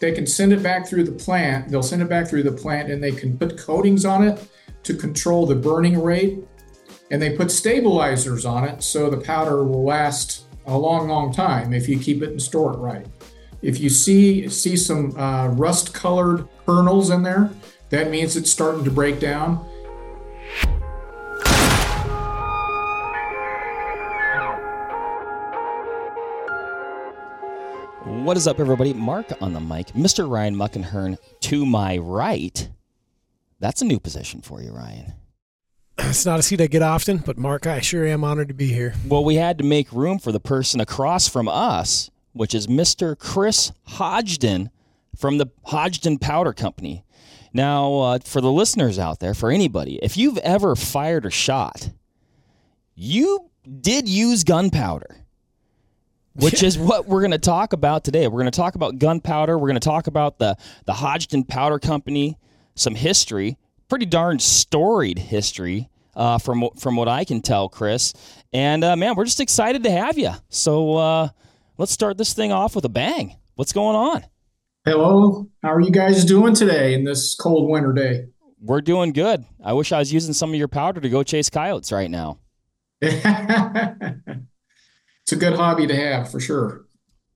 they can send it back through the plant. They'll send it back through the plant, and they can put coatings on it to control the burning rate. And they put stabilizers on it so the powder will last a long, long time if you keep it and store it right. If you see see some uh, rust-colored kernels in there, that means it's starting to break down. What is up, everybody? Mark on the mic. Mr. Ryan Muckenhirn to my right. That's a new position for you, Ryan. It's not a seat I get often, but Mark, I sure am honored to be here. Well, we had to make room for the person across from us, which is Mr. Chris Hodgdon from the Hodgdon Powder Company. Now, uh, for the listeners out there, for anybody, if you've ever fired a shot, you did use gunpowder which is what we're going to talk about today. We're going to talk about gunpowder. We're going to talk about the the Hodgdon Powder Company, some history, pretty darn storied history uh, from from what I can tell, Chris. And uh, man, we're just excited to have you. So uh, let's start this thing off with a bang. What's going on? Hello, how are you guys doing today in this cold winter day? We're doing good. I wish I was using some of your powder to go chase coyotes right now. it's a good hobby to have for sure.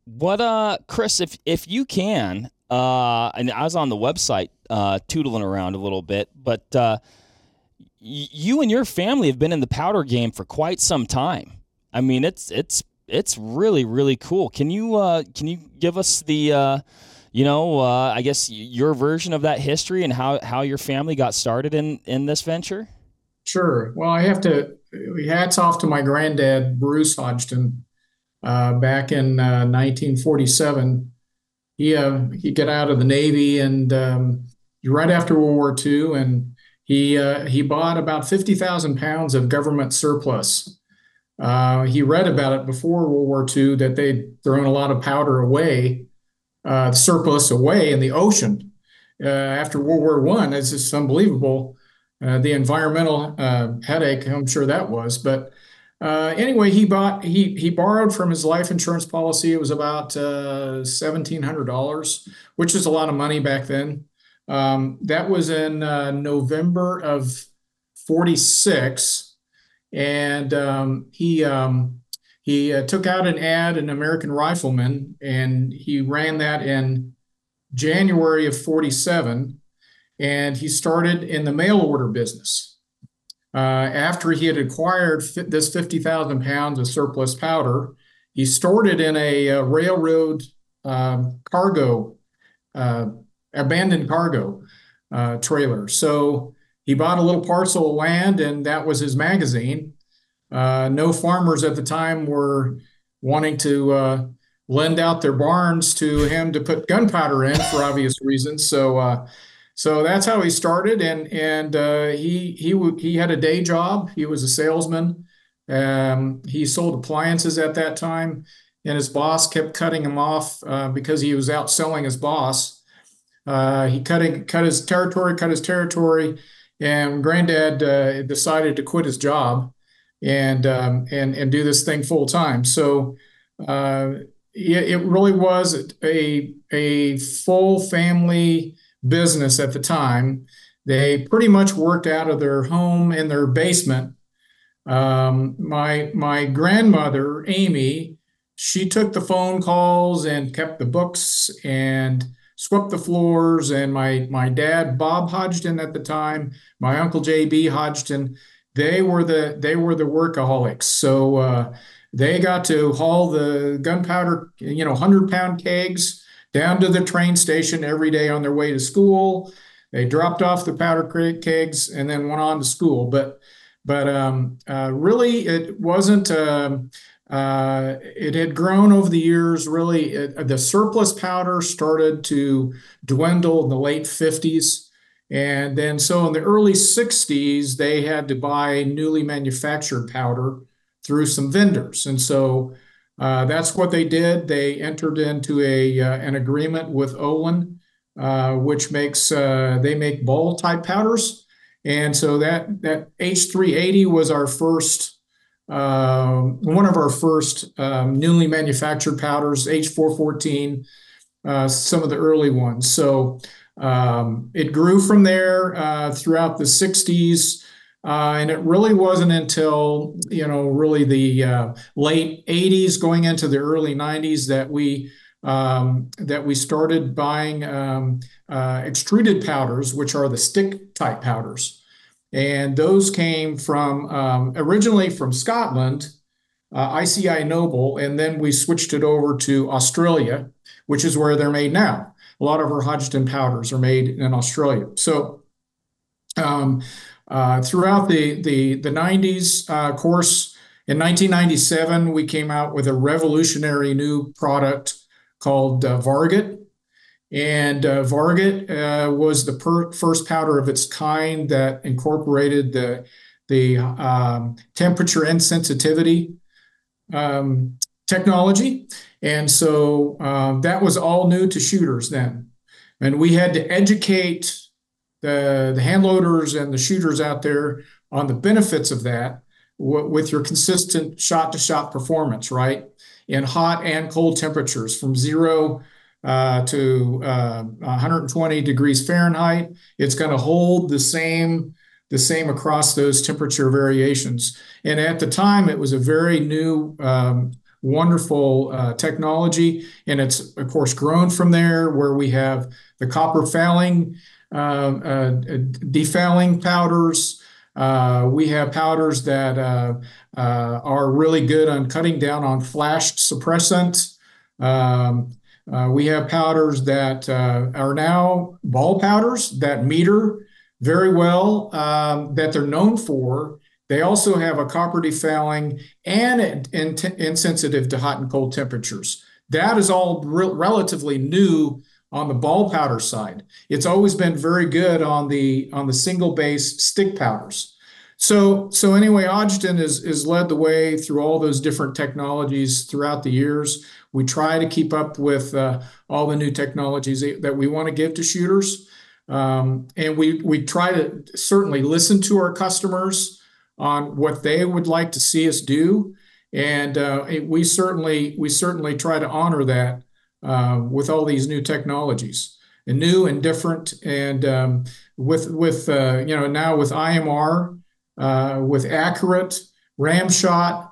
What uh Chris, if if you can, uh and I was on the website uh tootling around a little bit, but uh you and your family have been in the powder game for quite some time. I mean, it's it's it's really really cool. Can you uh can you give us the uh you know, uh, I guess your version of that history and how, how your family got started in, in this venture? Sure. Well, I have to hats off to my granddad, Bruce Hodgdon, uh, back in uh, 1947. He uh, he got out of the Navy and um, right after World War II, and he uh, he bought about 50,000 pounds of government surplus. Uh, he read about it before World War II that they'd thrown a lot of powder away, uh, surplus away in the ocean after World War One. It's just unbelievable uh, the environmental uh, headache, I'm sure that was. But uh, anyway, he bought he he borrowed from his life insurance policy. It was about uh, seventeen hundred dollars, which was a lot of money back then. Um, that was in uh, November of '46, and um, he um, he took out an ad in American Rifleman, and he ran that in January of '47 and he started in the mail order business. Uh, after he had acquired this 50,000 pounds of surplus powder, he stored it in a, a railroad um, cargo, uh, abandoned cargo uh, trailer. So he bought a little parcel of land, and that was his magazine. Uh, no farmers at the time were wanting to uh, lend out their barns to him to put gunpowder in for obvious reasons. So uh, so that's how he started, and and uh, he he he had a day job. He was a salesman. Um, he sold appliances at that time, and his boss kept cutting him off uh, because he was out selling his boss. Uh, he cut cut his territory, cut his territory, and Granddad uh, decided to quit his job and um, and and do this thing full time. So uh, it, it really was a a full family business at the time. They pretty much worked out of their home in their basement. Um, my my grandmother Amy, she took the phone calls and kept the books and swept the floors. And my my dad Bob Hodgdon at the time, my uncle JB Hodgdon, they were the they were the workaholics. So uh, they got to haul the gunpowder, you know, hundred pound kegs down to the train station every day on their way to school. They dropped off the powder kegs and then went on to school. But but um, uh, really, it wasn't. Uh, uh, it had grown over the years. Really, it, the surplus powder started to dwindle in the late 50s. And then, so in the early 60s, they had to buy newly manufactured powder through some vendors. And so uh, that's what they did. They entered into a uh, an agreement with Olin, uh, which makes uh, they make ball type powders, and so that that H380 was our first um, one of our first um, newly manufactured powders. H414 uh, some of the early ones. So um, it grew from there throughout the 60s. Uh, and it really wasn't until, you know, really the uh, late 80s going into the early 90s that we um, that we started buying um, uh, extruded powders, which are the stick type powders. And those came from um, originally from Scotland, uh, ICI Nobel, and then we switched it over to Australia, which is where they're made now. A lot of our Hodgdon powders are made in Australia. So um, uh, throughout the the the 90s, uh, course in 1997 we came out with a revolutionary new product called uh, Varget. And uh, Varget uh, was the first powder of its kind that incorporated the the um, temperature insensitivity um, technology. And so uh, that was all new to shooters then. And we had to educate the, the hand loaders and the shooters out there on the benefits of that w- with your consistent shot to shot performance, right? In hot and cold temperatures from zero uh, to uh, 120 degrees Fahrenheit. It's going to hold the same the same across those temperature variations. And at the time, it was a very new, um, wonderful uh, technology. And it's, of course, grown from there where we have the copper fouling, defouling powders. Uh, we have powders that uh, uh, are really good on cutting down on flash suppressant. Um, we have powders that are now ball powders that meter very well um, that they're known for. They also have a copper defouling and insensitive to hot and cold temperatures. That is all re- relatively new on the ball powder side. It's always been very good on the on the single base stick powders. So so anyway, Hodgdon is is led the way through all those different technologies throughout the years. We try to keep up with uh, all the new technologies that we want to give to shooters. Um, and we we try to certainly listen to our customers on what they would like to see us do, and uh, we certainly we certainly try to honor that with all these new technologies and new and different, and um, with with uh, you know now with IMR, uh, with accurate Ramshot.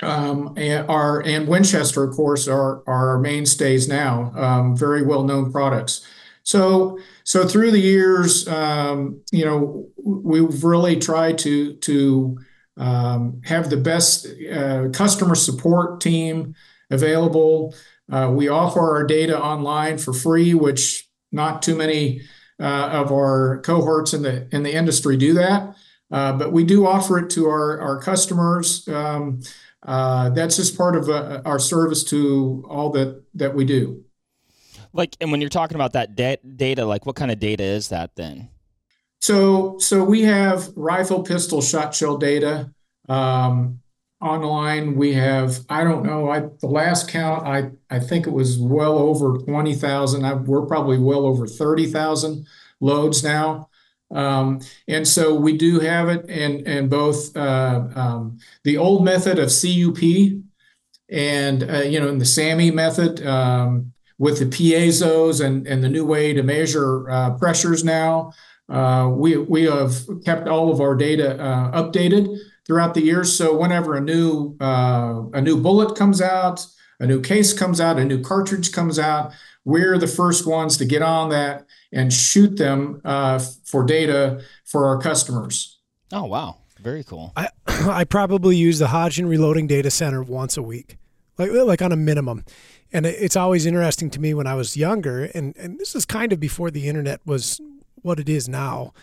Um, and our and Winchester, of course, are, are our mainstays now. Um, very well known products. So so through the years, um, you know, we've really tried to to um, have the best uh, customer support team available. Uh, we offer our data online for free, which not too many uh, of our cohorts in the in the industry do that. Uh, but we do offer it to our our customers. Um, uh, that's just part of our service to all that that we do. Like, and when you're talking about that data, like what kind of data is that then? So, so we have rifle, pistol, shot shell data um, online. We have, I don't know, I the last count, I I think it was well over twenty thousand. We're probably well over thirty thousand loads now. Um, and so we do have it in in both uh, um, the old method of CUP and uh, you know in the SAAMI method. Um, with the piezos and, and the new way to measure uh, pressures now. Uh, we, we have kept all of our data uh, updated throughout the years. So whenever a new, uh, a new bullet comes out, a new case comes out, a new cartridge comes out, we're the first ones to get on that and shoot them uh, for data for our customers. Oh, wow. Very cool. I, I probably use the Hodgdon Reloading Data Center once a week, like, like on a minimum and it's always interesting to me when I was younger, and, and this is kind of before the internet was what it is now.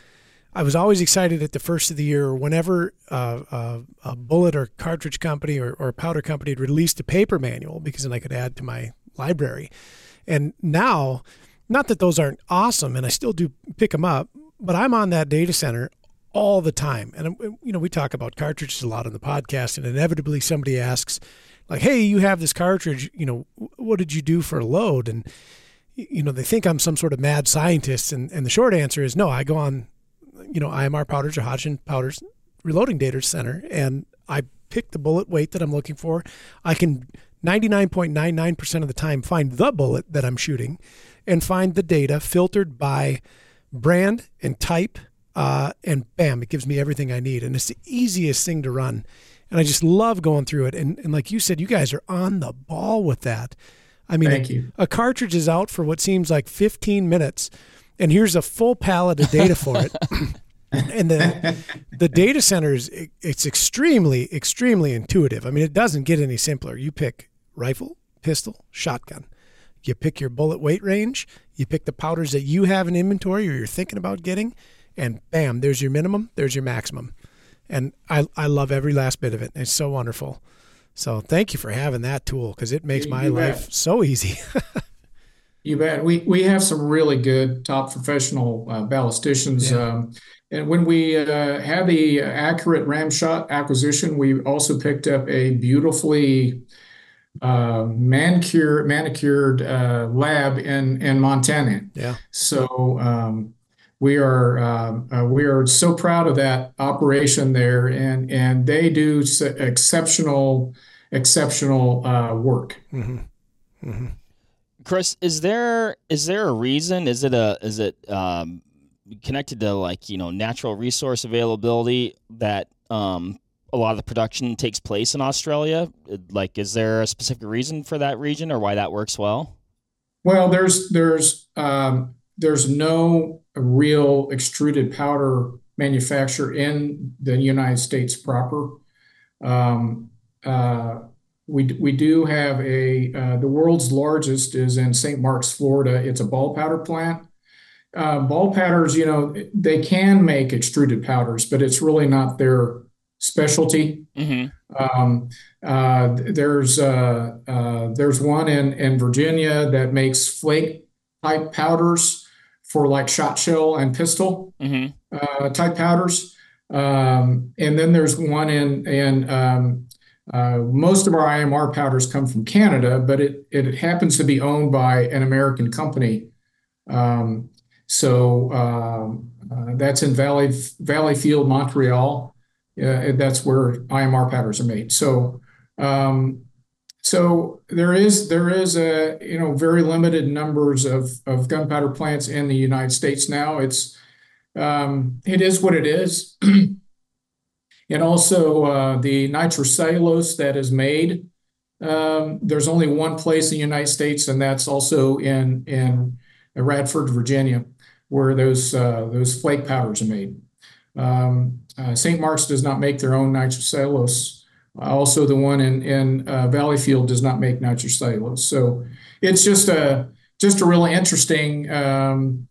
I was always excited at the first of the year, whenever uh, uh, a bullet or cartridge company or, or powder company had released a paper manual, because then I could add to my library. And now, not that those aren't awesome, and I still do pick them up, but I'm on that data center all the time. And you know, we talk about cartridges a lot on the podcast, and inevitably somebody asks, like, hey, you have this cartridge, you know, what did you do for a load? And, you know, they think I'm some sort of mad scientist. And, and the short answer is no, I go on, you know, IMR Powders or Hodgdon Powders Reloading Data Center and I pick the bullet weight that I'm looking for. I can 99.99% of the time find the bullet that I'm shooting and find the data filtered by brand and type. Uh, and bam, it gives me everything I need. And it's the easiest thing to run. And I just love going through it. And, and like you said, you guys are on the ball with that. I mean, a, a, cartridge is out for what seems like 15 minutes, and here's a full palette of data for it. and the the data center is it's extremely extremely intuitive. I mean, it doesn't get any simpler. You pick rifle, pistol, shotgun. You pick your bullet weight range. You pick the powders that you have in inventory or you're thinking about getting, and bam, there's your minimum. There's your maximum. And I I love every last bit of it. It's so wonderful. So thank you for having that tool because it makes my life so easy. you bet. We we have some really good top professional uh, ballisticians. Yeah. Um, and when we uh, had the accurate Ramshot acquisition, we also picked up a beautifully uh, manicured manicured uh, lab in in Montana. Yeah. So um, we are um, uh, we are so proud of that operation there, and and they do exceptional exceptional uh, work. Mm-hmm. Mm-hmm. Chris, is there is there a reason? Is it a is it um, connected to like you know natural resource availability that um, a lot of the production takes place in Australia? Like, is there a specific reason for that region or why that works well? Well, there's there's um, there's no real extruded powder manufacturer in the United States proper. Um, uh, we we do have a uh, the world's largest is in St. Marks, Florida. It's a ball powder plant. Uh, ball powders, you know, they can make extruded powders, but it's really not their specialty. Mm-hmm. Um, uh, there's uh, uh, there's one in in Virginia that makes flake type powders for like shot shell and pistol mm-hmm. Uh, type powders. Um, and then there's one in in um, most of our IMR powders come from Canada, but it it happens to be owned by an American company. Um, so um, uh, that's in Valley Valleyfield, Montreal. Uh, that's where IMR powders are made. So um, so there is there is a you know very limited numbers of of gunpowder plants in the United States now. It's it is what it is. And also uh, the nitrocellulose that is made, um, there's only one place in the United States, and that's also in in Radford, Virginia, where those uh, those flake powders are made. Um, uh, St. Mark's does not make their own nitrocellulose. Also, the one in in uh, Valleyfield does not make nitrocellulose. So it's just a just a really interesting um,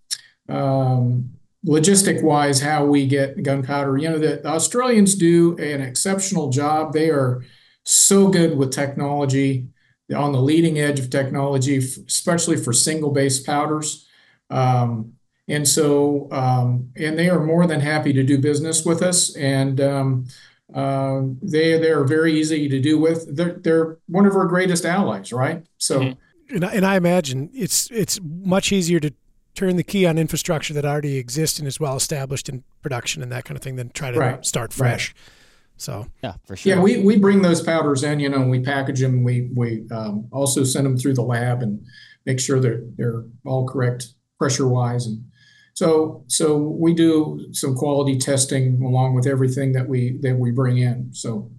um, logistic wise how we get gunpowder. You know, the, the, Australians do an exceptional job. They are so good with technology, on the leading edge of technology, especially for single base powders. Um, and so, um, and they are more than happy to do business with us. And um, uh, they they are very easy to do with. They're they're one of our greatest allies, right? So. Mm-hmm. And, and I imagine it's it's much easier to turn the key on infrastructure that already exists and is well established in production and that kind of thing than try to right. start fresh. Right. So yeah, for sure. Yeah, we, we bring those powders in, you know, and we package them. We we um, also send them through the lab and make sure they're they're all correct pressure wise, and so so we do some quality testing along with everything that we that we bring in. So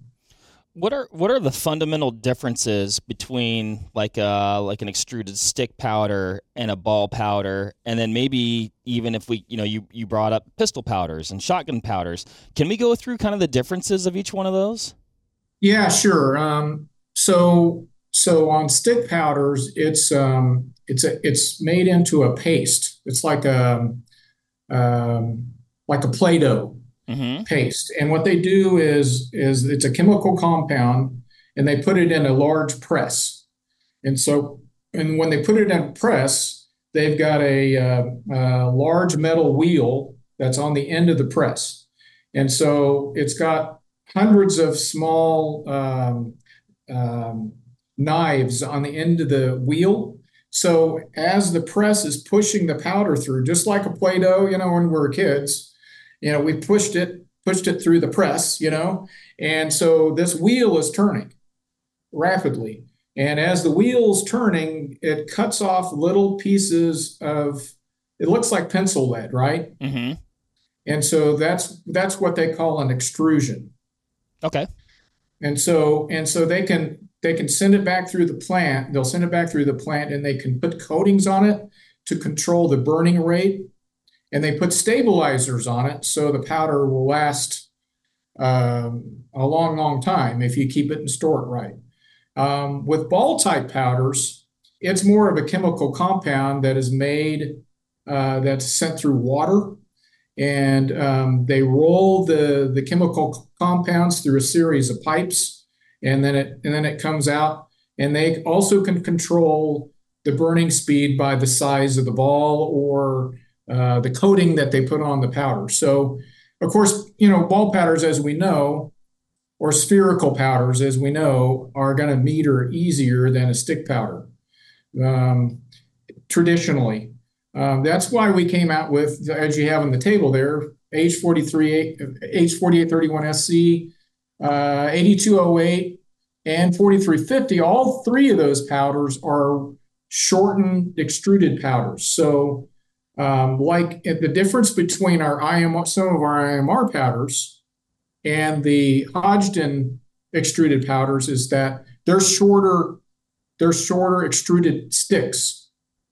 what are what are the fundamental differences between like a like an extruded stick powder and a ball powder? And then maybe even if we you know you you brought up pistol powders and shotgun powders can we go through kind of the differences of each one of those? Yeah sure. Um, so so on stick powders it's um it's a it's made into a paste. It's like a um, like a play-doh mm-hmm. paste. And what they do is is it's a chemical compound, and they put it in a large press. And so, and when they put it in a press, they've got a, uh, a large metal wheel that's on the end of the press, and so it's got hundreds of small um, um, knives on the end of the wheel. So as the press is pushing the powder through, just like a Play-Doh, you know, when we were kids, you know, we pushed it, pushed it through the press, you know, and so this wheel is turning rapidly. And as the wheel's turning, it cuts off little pieces of it looks like pencil lead, right? Mm-hmm. And so that's that's what they call an extrusion. Okay. And so and so they can they can send it back through the plant. They'll send it back through the plant and they can put coatings on it to control the burning rate. And they put stabilizers on it so the powder will last um, a long, long time if you keep it and store it right. Um, with ball type powders, it's more of a chemical compound that is made uh, that's sent through water. And um, they roll the, the chemical compounds through a series of pipes, and then it and then it comes out. And they also can control the burning speed by the size of the ball or uh, the coating that they put on the powder. So, of course, you know, ball powders, as we know, or spherical powders, as we know, are going to meter easier than a stick powder um, traditionally. Um, that's why we came out with, as you have on the table there, H43, H4831SC, uh, 8208, and 4350. All three of those powders are shortened extruded powders. So, um, like the difference between our IMR, some of our IMR powders and the Hodgdon extruded powders is that they're shorter, they're shorter extruded sticks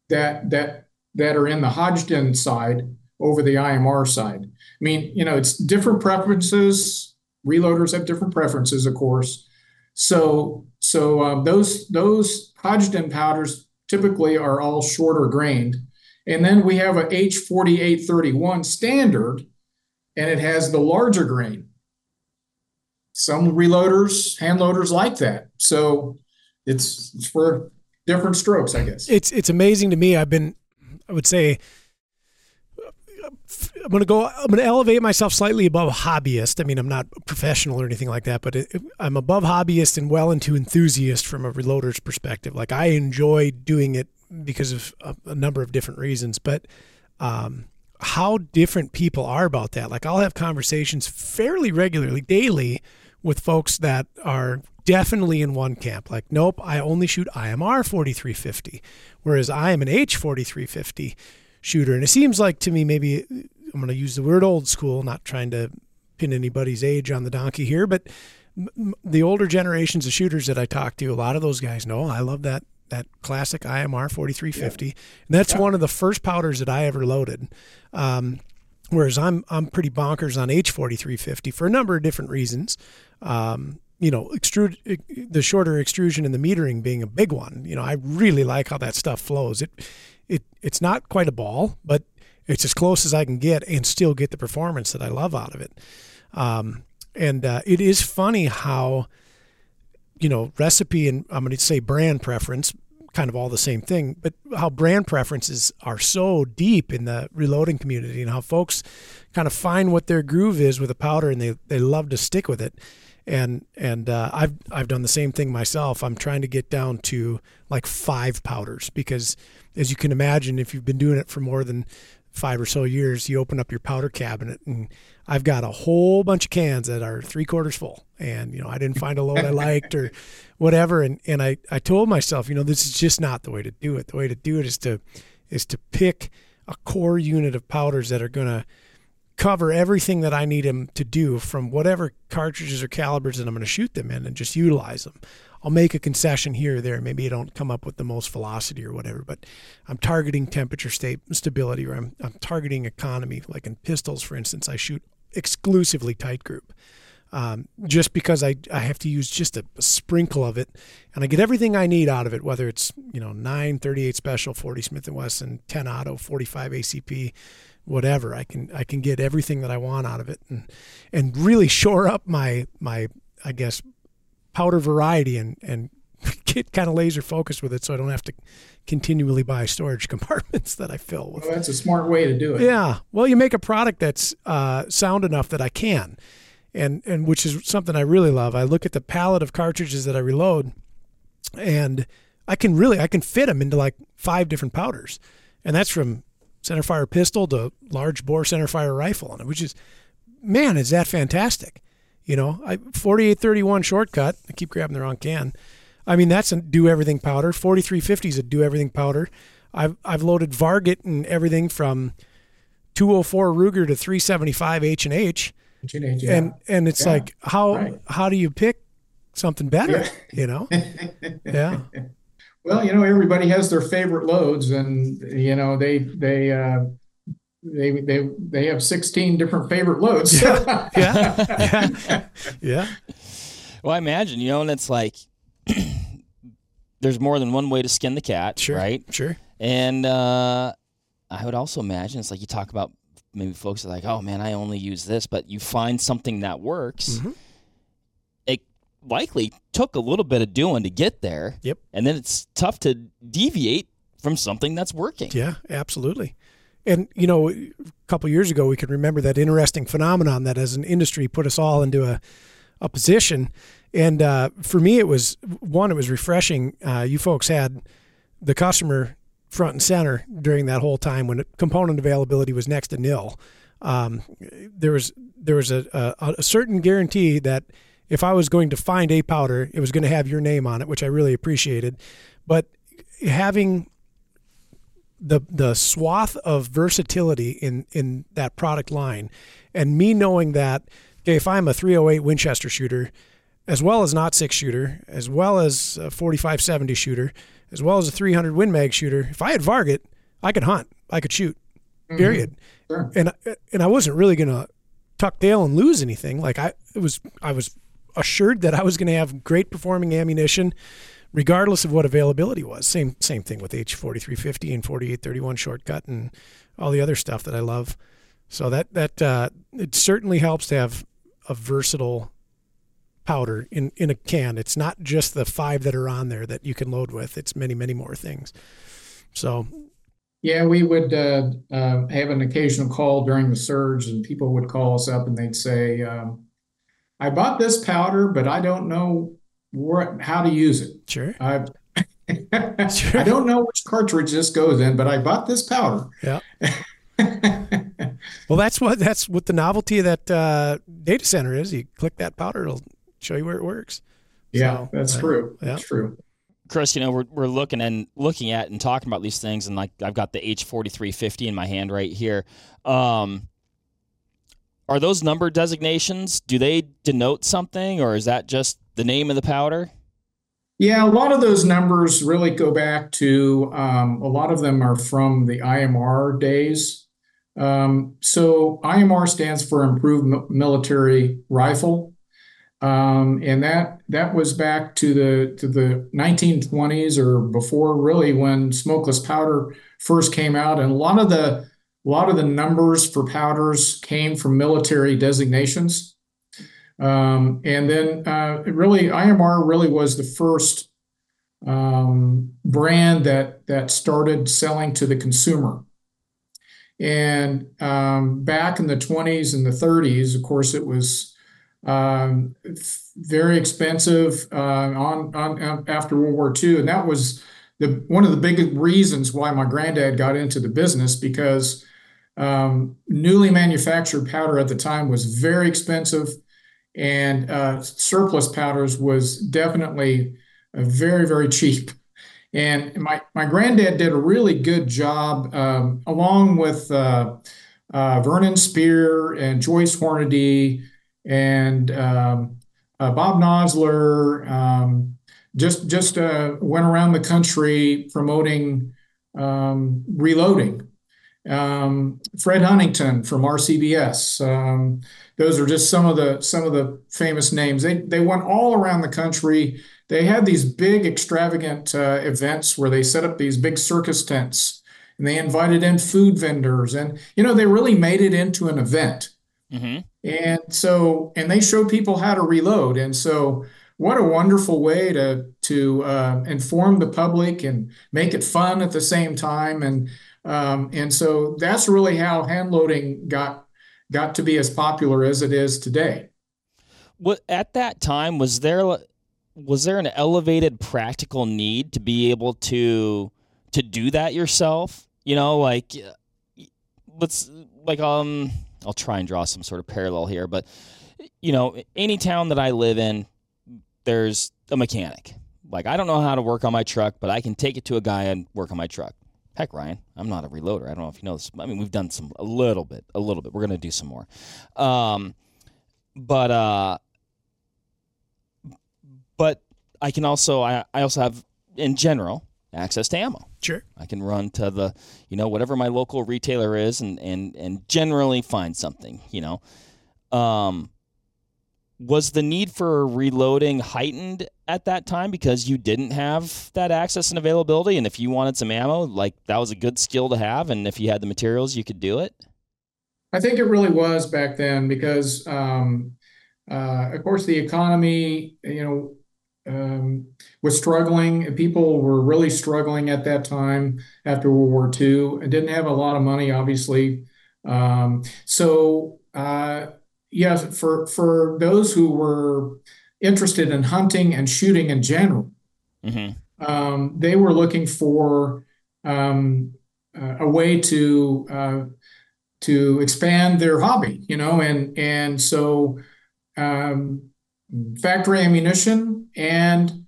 that that that are in the Hodgdon side over the IMR side. I mean, you know, it's different preferences. Reloaders have different preferences, of course. So so um, those those Hodgdon powders typically are all shorter grained. And then we have a H4831 standard, and it has the larger grain. Some reloaders, hand loaders like that. So it's, it's for different strokes, I guess. It's it's amazing to me. I've been, I would say, I'm to go. I'm to elevate myself slightly above hobbyist. I mean, I'm not professional or anything like that, but it, I'm above hobbyist and well into enthusiast from a reloader's perspective. Like I enjoy doing it because of a, a number of different reasons, but um, how different people are about that. Like I'll have conversations fairly regularly, daily, with folks that are definitely in one camp. Like, nope, I only shoot IMR 4350, whereas I am an H 4350 shooter. And it seems like to me, maybe I'm going to use the word old school, not trying to pin anybody's age on the donkey here, but the older generations of shooters that I talk to, a lot of those guys know I love that that classic IMR 4350. Yeah. And that's yeah. one of the first powders that I ever loaded. Um, whereas I'm I'm pretty bonkers on H4350 for a number of different reasons. Um, you know, extrude the shorter extrusion and the metering being a big one. You know, I really like how that stuff flows. It it it's not quite a ball, but it's as close as I can get and still get the performance that I love out of it. Um, and uh, it is funny how, you know, recipe and I'm going to say brand preference, kind of all the same thing, but how brand preferences are so deep in the reloading community and how folks kind of find what their groove is with a powder and they, they love to stick with it and and uh, I've I've done the same thing myself. I'm trying to get down to like five powders because, as you can imagine, if you've been doing it for more than five or so years, you open up your powder cabinet and I've got a whole bunch of cans that are three quarters full. And, you know, I didn't find a load I liked or whatever. And, and I, I told myself, you know, this is just not the way to do it. The way to do it is to, is to pick a core unit of powders that are going to cover everything that I need them to do from whatever cartridges or calibers that I'm going to shoot them in and just utilize them. I'll make a concession here or there. Maybe I don't come up with the most velocity or whatever, but I'm targeting temperature state stability or I'm, I'm targeting economy. Like in pistols, for instance, I shoot exclusively Titegroup. Um, just because I, I have to use just a, a, sprinkle of it and I get everything I need out of it, whether it's, you know, 9, 38 special, 40 Smith & Wesson, 10 auto, 45 ACP, whatever. I can I can get everything that I want out of it and and really shore up my my I guess powder variety and and get kind of laser focused with it so I don't have to continually buy storage compartments that I fill with. Well, that's a smart way to do it. Yeah. Well, you make a product that's uh, sound enough that I can. And and which is something I really love. I look at the palette of cartridges that I reload and I can really I can fit them into like five different powders. And that's from centerfire pistol to large bore centerfire rifle on it, which is, man, is that fantastic. You know, I 4831 shortcut. I keep grabbing the wrong can. I mean, that's a do everything powder. 4350 is a do everything powder. I've I've loaded Varget and everything from 204 Ruger to 375 H and H. Yeah. And and it's Yeah. like how Right. how do you pick something better? Yeah. You know? Yeah. Well, you know, everybody has their favorite loads, and you know, they they uh, they they they have sixteen different favorite loads. Yeah. Yeah. Yeah. Well, I imagine, you know, and it's like there's more than one way to skin the cat, Sure. right? Sure. And uh, I would also imagine it's like you talk about maybe folks are like, oh man, I only use this, but you find something that works. Mhm. It likely took a little bit of doing to get there. Yep. And then it's tough to deviate from something that's working. Yeah, absolutely. And you know, a couple years ago, we could remember that interesting phenomenon that, as an industry, put us all into a a position. And uh, for me, it was one. It was refreshing. Uh, you folks had the customer front and center during that whole time when component availability was next to nil. Um, there was there was a, a, a certain guarantee that if I was going to find a powder, it was going to have your name on it, which I really appreciated. But having the the swath of versatility in in that product line, and me knowing that okay, if I'm a 308 Winchester shooter, as well as not six shooter, as well as a 4570 shooter, as well as a 300 Win Mag shooter, if I had Varget, I could hunt, I could shoot, period. Sure. And and I wasn't really gonna tuck tail and lose anything. Like I it was I was assured that I was going to have great performing ammunition regardless of what availability was. Same same thing with H4350 and 4831 shortcut and all the other stuff that I love. So that that uh, it certainly helps to have a versatile powder in in a can. It's not just the five that are on there that you can load with. It's many many more things. So Yeah, we would uh, uh, have an occasional call during the surge, and people would call us up and they'd say, um, "I bought this powder, but I don't know where, how to use it. sure, I Sure. I don't know which cartridge this goes in, but I bought this powder." yeah. Well, that's what that's what the novelty of that uh, data center is. You click that powder, it'll show you where it works. yeah, So, that's uh, true. yeah. That's true. Chris, you know, we're, we're looking and looking at and talking about these things, and like I've got the H4350 in my hand right here. Um, are those number designations? Do they denote something, or is that just the name of the powder? Yeah, a lot of those numbers really go back to um, a lot of them are from the IMR days. Um, so IMR stands for Improved Military Rifle, um, and that that was back to the to the 1920s or before, really, when smokeless powder first came out, and a lot of the a lot of the numbers for powders came from military designations. Um, and then uh, really, IMR really was the first um, brand that that started selling to the consumer. And um, back in the 20s and the 30s, of course, it was um, very expensive uh, on, on on after World War II, and that was the one of the big reasons why my granddad got into the business because um, newly manufactured powder at the time was very expensive. And uh, surplus powders was definitely uh, very very cheap. And my my granddad did a really good job um, along with uh, uh, Vernon Speer and Joyce Hornady and um, uh, Bob Nosler um, just just uh, went around the country promoting um, reloading um, Fred Huntington from RCBS. Um, those are just some of the some of the famous names. They they went all around the country. They had these big extravagant uh, events where they set up these big circus tents and they invited in food vendors and you know they really made it into an event. Mm-hmm. And so and they showed people how to reload. And so what a wonderful way to to uh, inform the public and make it fun at the same time. And um, and so that's really how hand loading got got to be as popular as it is today. What at that time was there was there an elevated practical need to be able to to do that yourself? You know, like let's like um I'll try and draw some sort of parallel here, but you know, any town that I live in, there's a mechanic. Like I don't know how to work on my truck, but I can take it to a guy and work on my truck. Heck, Ryan, I'm not a reloader. I don't know if you know this. I mean, we've done some a little bit, a little bit. We're gonna do some more. Um, but uh, but I can also I, I also have in general access to ammo. Sure. I can run to the, you know, whatever my local retailer is and and and generally find something, you know. Um was the need for reloading heightened at that time because you didn't have that access and availability and if you wanted some ammo, like that was a good skill to have and if you had the materials you could do it? I think it really was back then because um uh, of course the economy, you know, um, was struggling. People were really struggling at that time after World War II and didn't have a lot of money, obviously. Um, so, uh, yes, for for those who were interested in hunting and shooting in general, mm-hmm. um, they were looking for um, uh, a way to uh, to expand their hobby, you know, and and so um, factory ammunition and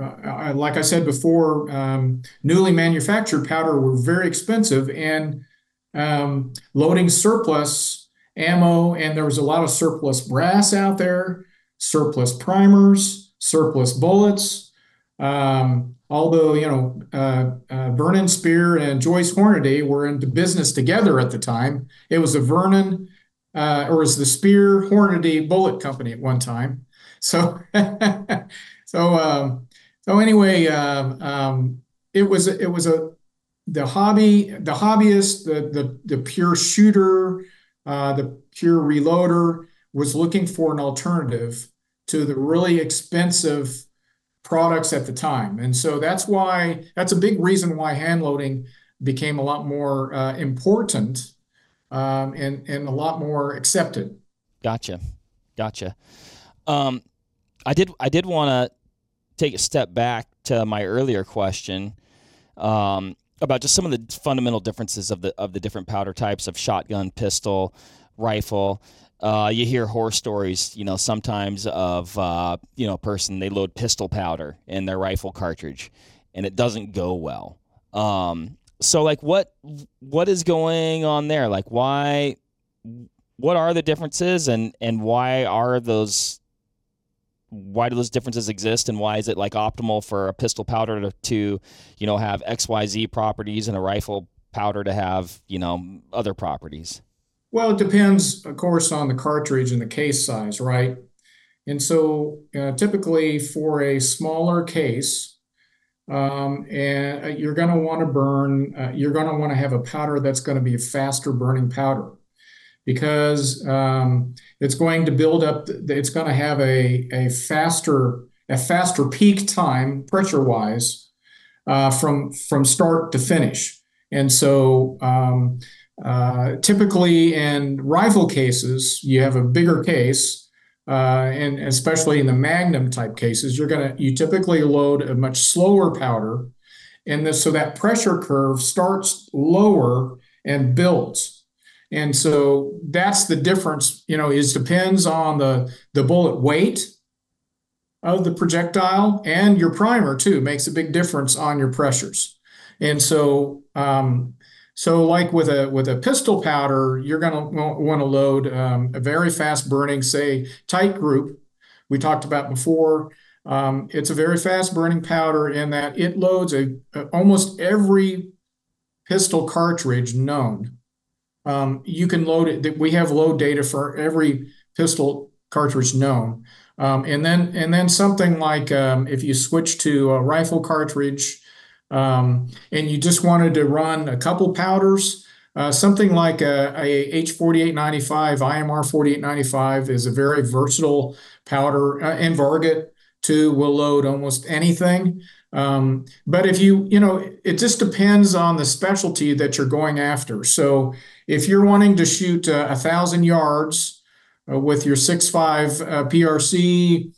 uh, like I said before, um, newly manufactured powder were very expensive and um, loading surplus ammo, and there was a lot of surplus brass out there, surplus primers, surplus bullets. Um, although, you know, uh, uh, Vernon Speer and Joyce Hornady were into business together at the time. It was a Vernon, uh, or was the Speer Hornady Bullet Company at one time. So, so, um, so anyway, um, um, it was it was a the hobby, the hobbyist, the the the pure shooter, uh, the pure reloader was looking for an alternative to the really expensive products at the time, and so that's why that's a big reason why hand loading became a lot more uh, important um, and and a lot more accepted. Gotcha, gotcha. Um, I did I did want to take a step back to my earlier question um, about just some of the fundamental differences of the of the different powder types of shotgun, pistol, rifle. Uh, you hear horror stories, you know, sometimes of uh, you know a person they load pistol powder in their rifle cartridge, and it doesn't go well. Um, so, like, what what is going on there? Like, why? What are the differences, and and why are those why do those differences exist and why is it like optimal for a pistol powder to, to you know have xyz properties and a rifle powder to have you know other properties well it depends of course on the cartridge and the case size right and so uh, typically for a smaller case um, and uh, you're going to want to burn uh, you're going to want to have a powder that's going to be a faster burning powder because um, it's going to build up. It's going to have a a faster a faster peak time pressure wise uh, from from start to finish. And so um, uh, typically in rifle cases, you have a bigger case. Uh, and especially in the magnum type cases, you're gonna you typically load a much slower powder, and this, so that pressure curve starts lower and builds. And so that's the difference, you know, is depends on the the bullet weight of the projectile and your primer too makes a big difference on your pressures. And so um, so like with a with a pistol powder, you're going to want to load um, a very fast burning, say Titegroup. We talked about before. Um, it's a very fast burning powder in that it loads a, a almost every pistol cartridge known um, you can load it. We have load data for every pistol cartridge known. Um, and then and then something like um, if you switch to a rifle cartridge um, and you just wanted to run a couple powders, uh, something like a, a H4895 IMR 4895 is a very versatile powder, uh, and Varget too will load almost anything. Um, but if you, you know, it just depends on the specialty that you're going after. So if you're wanting to shoot uh, a thousand yards uh, with your 6.5 uh, PRC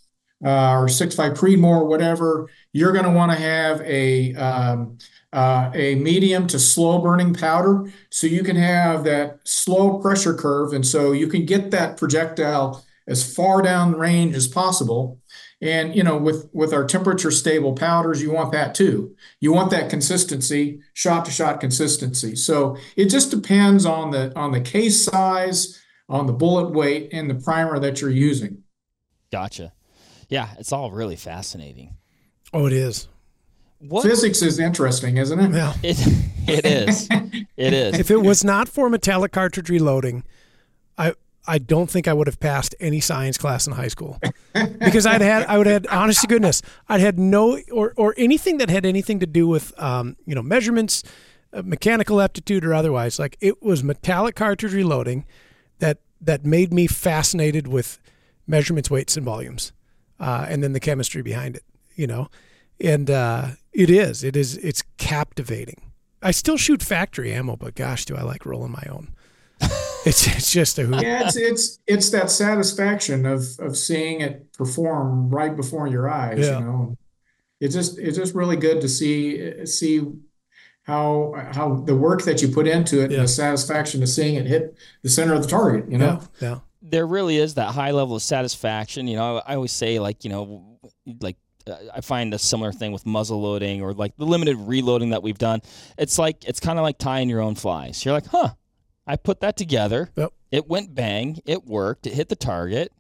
uh, or 6.5 Creedmoor, whatever, you're going to want to have a um, uh, a medium to slow burning powder, so you can have that slow pressure curve, and so you can get that projectile as far down range as possible And you know, with with our temperature stable powders, you want that too. You want that consistency, shot to shot consistency. So it just depends on the on the case size, on the bullet weight, and the primer that you're using. Gotcha. Yeah, it's all really fascinating. Oh, it is. What? Physics is interesting, isn't it? Yeah. It, it is. it is. If it was not for metallic cartridge reloading, I I don't think I would have passed any science class in high school because I'd had I would had honest to goodness I'd had no or or anything that had anything to do with um, you know measurements, uh, mechanical aptitude or otherwise. Like it was metallic cartridge reloading that that made me fascinated with measurements, weights, and volumes, uh, and then the chemistry behind it. You know, and uh, it is it is it's captivating. I still shoot factory ammo, but gosh, do I like rolling my own. it's it's just a hoot. yeah. It's it's it's that satisfaction of of seeing it perform right before your eyes. Yeah. You know, it's just it's just really good to see see how how the work that you put into it yeah. and the satisfaction of seeing it hit the center of the target. You know. Yeah. yeah. There really is that high level of satisfaction. You know, I always say like you know like I find a similar thing with muzzle loading or like the limited reloading that we've done. It's like it's kind of like tying your own flies. You're like, huh, I put that together. Yep. It went bang. It worked. It hit the target.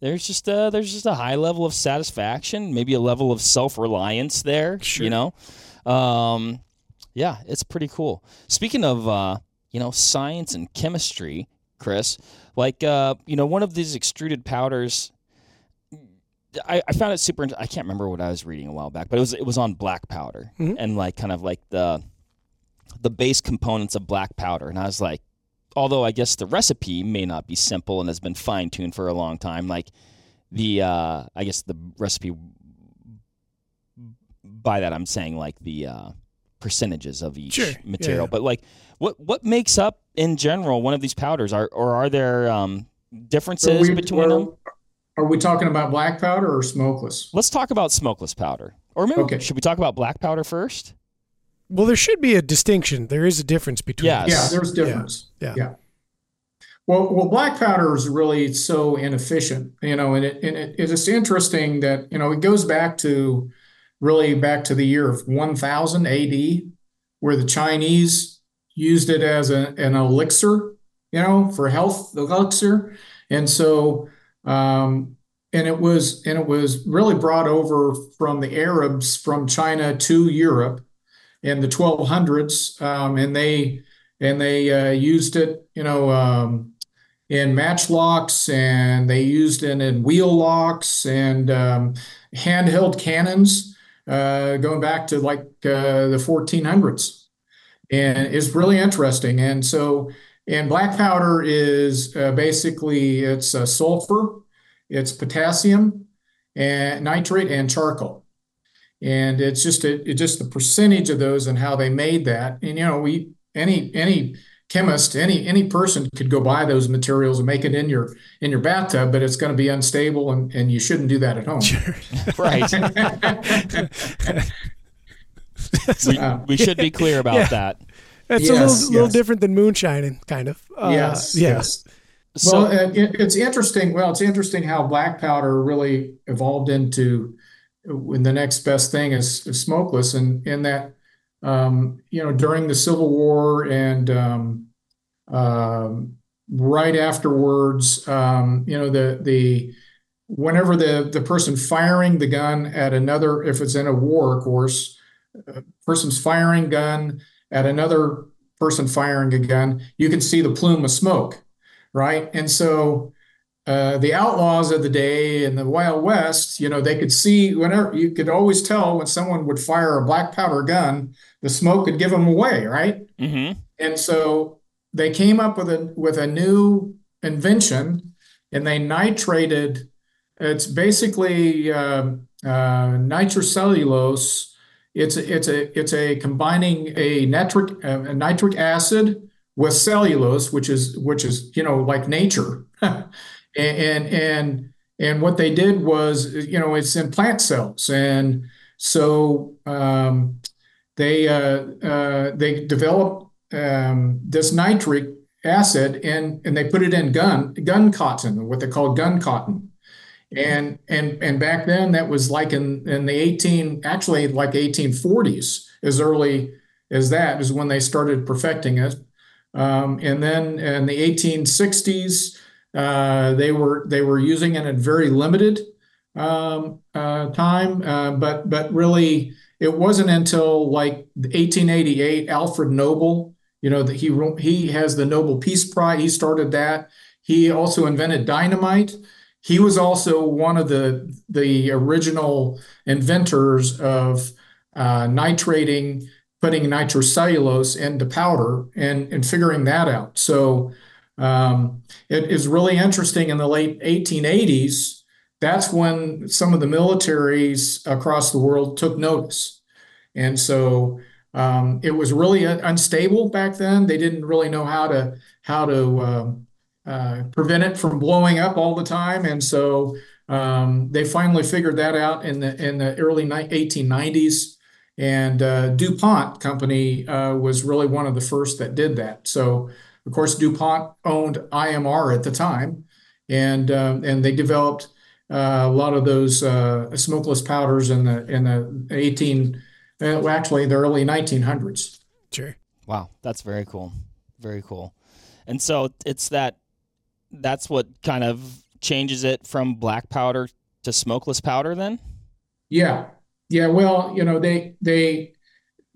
There's just a there's just a high level of satisfaction, maybe a level of self reliance there. Sure. You know, um, yeah, it's pretty cool. Speaking of uh, you know science and chemistry, Chris, like uh, you know one of these extruded powders. I, I found it super. I can't remember what I was reading a while back, but it was it was on black powder mm-hmm. and like kind of like the the base components of black powder, and I was like, although I guess the recipe may not be simple and has been fine tuned for a long time, like the uh, I guess the recipe by that I'm saying like the uh, percentages of each sure. material. Yeah, yeah. But like what what makes up in general one of these powders? Are or are there um, differences we, between them? Are we talking about black powder or smokeless? Let's talk about smokeless powder. Or maybe okay. should we talk about black powder first? Well, there should be a distinction. There is a difference between. Yes. Yeah, there's difference. Yeah. yeah. yeah. Well, well, black powder is really so inefficient, you know, and it and it, it's interesting that you know it goes back to really back to the year of 1000 AD, where the Chinese used it as a, an elixir, you know, for health the elixir, and so um, and it was and it was really brought over from the Arabs from China to Europe in the 1200s, um, and they and they uh, used it, you know, um, in matchlocks, and they used it in wheel locks and um, handheld cannons, uh, going back to like uh, the 1400s, and it's really interesting. And so, and black powder is uh, basically it's uh, sulfur, it's potassium, and nitrate and charcoal and it's just a, it just the percentage of those and how they made that. And you know, we any any chemist, any any person could go buy those materials and make it in your in your bathtub, but it's going to be unstable, and and you shouldn't do that at home. Sure. right. we, uh, we should be clear about yeah. that. It's yes, a little, yes. little different than moonshining, kind of. Uh, yes, yes. So, well, it, it's interesting. Well, it's interesting how black powder really evolved into when the next best thing is, is smokeless, and in that um, you know during the Civil War and um, um, right afterwards, um, you know the the whenever the the person firing the gun at another, if it's in a war, of course, a person's firing gun at another person firing a gun, you can see the plume of smoke, right? And so uh, the outlaws of the day in the Wild West, you know, they could see whenever you could always tell when someone would fire a black powder gun, the smoke could give them away, right? Mm-hmm. And so they came up with a with a new invention, and they nitrated. It's basically uh, uh, nitrocellulose. It's a, it's a it's a combining a nitric a nitric acid with cellulose, which is which is you know like nature. and and and what they did was you know it's in plant cells and so um, they uh, uh, they developed um, this nitric acid and and they put it in gun gun cotton what they call gun cotton And and and back then that was like in in the 18 actually like 1840s as early as that is when they started perfecting it. Um, and then in the 1860s uh, they were they were using it in very limited um, uh, time, uh, but but really it wasn't until like 1888 Alfred Nobel, you know, that he he has the Nobel Peace Prize. He started that. He also invented dynamite. He was also one of the the original inventors of uh, nitrating, putting nitrocellulose into powder, and and figuring that out. So um, it is really interesting. In the late 1880s, that's when some of the militaries across the world took notice, and so um, it was really unstable back then. They didn't really know how to how to um, uh, prevent it from blowing up all the time. And so um, they finally figured that out in the in the early 1890s. And uh, DuPont company uh, was really one of the first that did that. So of course DuPont owned IMR at the time, and um, and they developed uh, a lot of those uh, smokeless powders in the in the 18 well, actually the early 1900s. Sure. Wow, that's very cool. Very cool. And so it's that that's what kind of changes it from black powder to smokeless powder then? Yeah. Yeah, well, you know, they they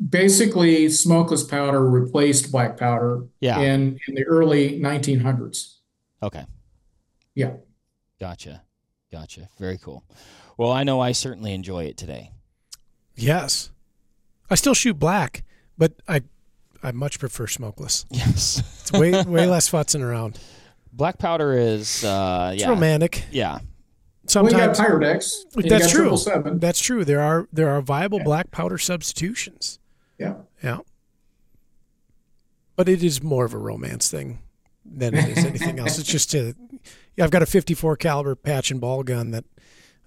basically smokeless powder replaced black powder yeah. in in the early 1900s. Okay. Yeah. Gotcha. Gotcha. Very cool. Well, I know I certainly enjoy it today. Yes. I still shoot black, but I I much prefer smokeless. Yes. it's way way less futzing around. Black powder is uh, it's yeah. romantic. Yeah. Sometimes well, you got Pyrodex. That's true. That's true. There are there are viable yeah. black powder substitutions. Yeah. Yeah. But it is more of a romance thing than it is anything else. It's just a yeah, I've got a 54 caliber patch and ball gun that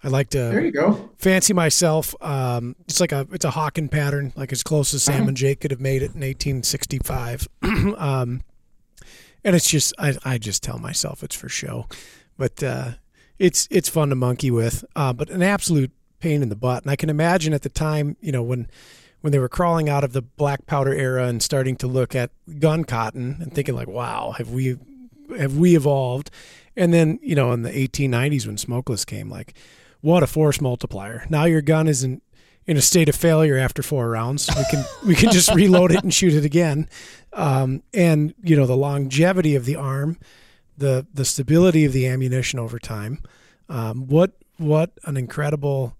I like to there you go. fancy myself. Um, it's like a it's a Hawken pattern, like as close as Sam uh-huh. and Jake could have made it in 1865. um, and it's just I, I just tell myself it's for show, but uh, it's it's fun to monkey with, uh, but an absolute pain in the butt. And I can imagine at the time, you know, when when they were crawling out of the black powder era and starting to look at gun cotton and thinking like, wow, have we have we evolved? And then you know, in the 1890s when smokeless came, like, what a force multiplier! Now your gun isn't in a state of failure after four rounds. We can we can just reload it and shoot it again. Um, and you know the longevity of the arm, the the stability of the ammunition over time. Um, what what an incredible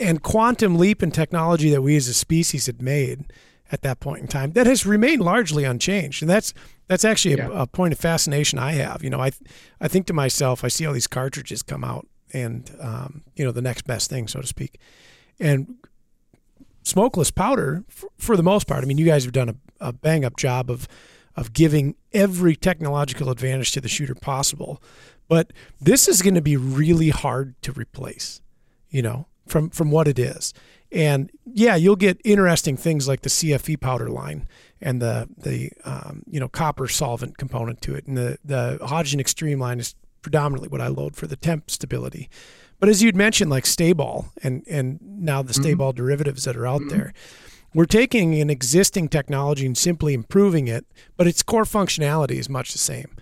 and quantum leap in technology that we as a species had made at that point in time that has remained largely unchanged and that's that's actually yeah. a, a, point of fascination I have you know I I think to myself I see all these cartridges come out and um, you know the next best thing, so to speak. And smokeless powder, for, for the most part, I mean, you guys have done a, a bang up job of of giving every technological advantage to the shooter possible. But this is going to be really hard to replace, you know, from from what it is. And yeah, you'll get interesting things like the CFE powder line and the the um, you know copper solvent component to it, and the the Hodgdon Extreme line is predominantly what I load for the temp stability. But as you'd mentioned, like Sta-Ball and and now the Sta-Ball mm-hmm. derivatives that are out mm-hmm. there, we're taking an existing technology and simply improving it, but its core functionality is much the same.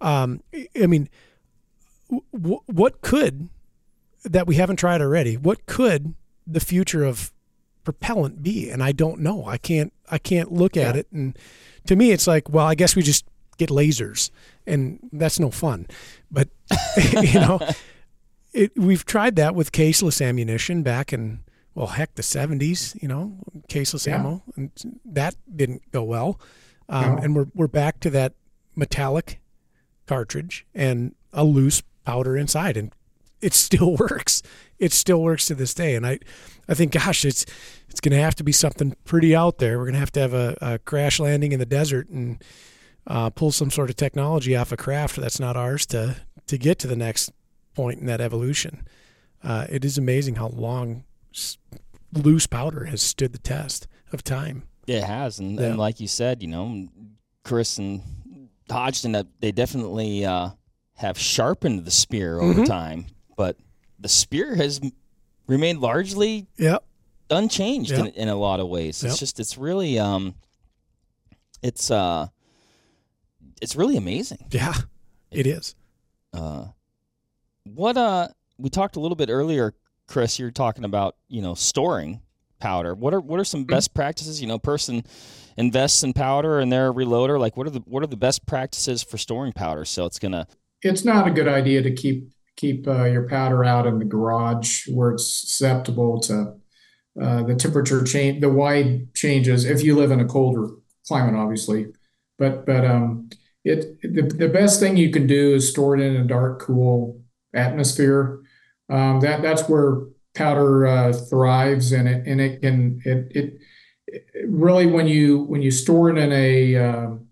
Um, I mean, w- what could that we haven't tried already? What could the future of propellant be? And I don't know. I can't. I can't look at it. And to me, it's like, well, I guess we just get lasers, and that's no fun. But you know, it, we've tried that with caseless ammunition back in well, heck, the '70s. You know, caseless yeah. ammo, and that didn't go well. Um, no. And we're we're back to that metallic cartridge and a loose powder inside, and it still works. It still works to this day. And I, I think, gosh, it's it's going to have to be something pretty out there. We're going to have to have a, a crash landing in the desert and uh, pull some sort of technology off a craft that's not ours to to get to the next point in that evolution. Uh, it is amazing how long loose powder has stood the test of time. It has, and, yeah. and like you said, you know, Chris and Hodgdon, they definitely uh, have sharpened the spear over Mm-hmm. time, but the spear has remained largely Yep. unchanged in, in a lot of ways. It's Yep. just it's really um it's uh it's really amazing. Yeah. It is. Uh what uh we talked a little bit earlier, Chris, you're talking about, you know, storing powder. What are what are some best practices? You know, person invests in powder and they're a reloader. Like what are the what are the best practices for storing powder so it's gonna It's not a good idea to keep keep uh, your powder out in the garage where it's susceptible to uh, the temperature change, the wide changes. If you live in a colder climate, obviously, but but um, it the, the best thing you can do is store it in a dark, cool atmosphere. Um, that that's where powder uh, thrives, and it and it can it it, it really when you when you store it in a um,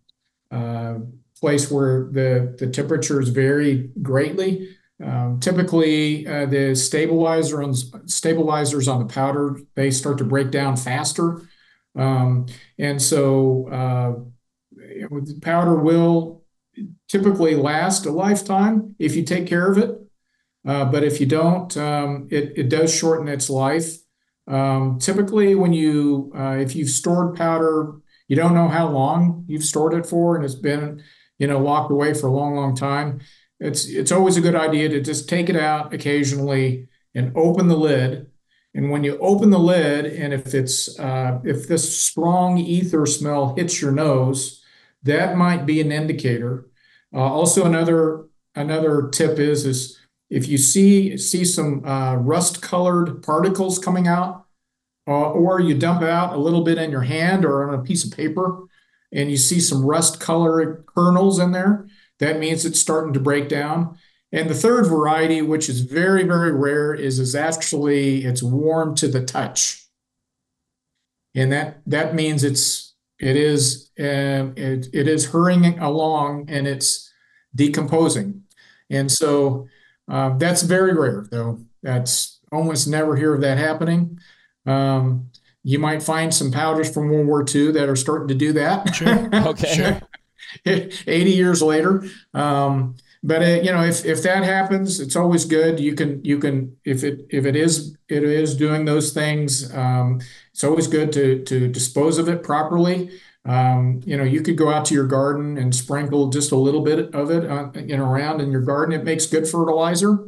uh, place where the the temperatures vary greatly. Um, typically, uh, the stabilizer on, stabilizers on the powder they start to break down faster, um, and so uh, you know, the powder will typically last a lifetime if you take care of it. Uh, but if you don't, um, it it does shorten its life. Um, typically, when you uh, if you've stored powder, you don't know how long you've stored it for, and it's been you know locked away for a long, long time. It's it's always a good idea to just take it out occasionally and open the lid. And when you open the lid, and if it's uh, if this strong ether smell hits your nose, that might be an indicator. Uh, also, another another tip is is if you see see some uh, rust colored particles coming out, uh, or you dump out a little bit in your hand or on a piece of paper, and you see some rust colored kernels in there, that means it's starting to break down. And the third variety, which is very very rare, is is actually it's warm to the touch, and that that means it's it is um, it, it is hurrying along and it's decomposing, and so uh, that's very rare though. That's almost never hear of that happening. Um, you might find some powders from World War II that are starting to do that. Sure. Okay. Sure. 80 years later. Um, but uh, you know, if if that happens, it's always good. You can you can if it if it is it is doing those things, um, it's always good to dispose of it properly. Um, you know, you could go out to your garden and sprinkle just a little bit of it uh, you know around in your garden. It makes good fertilizer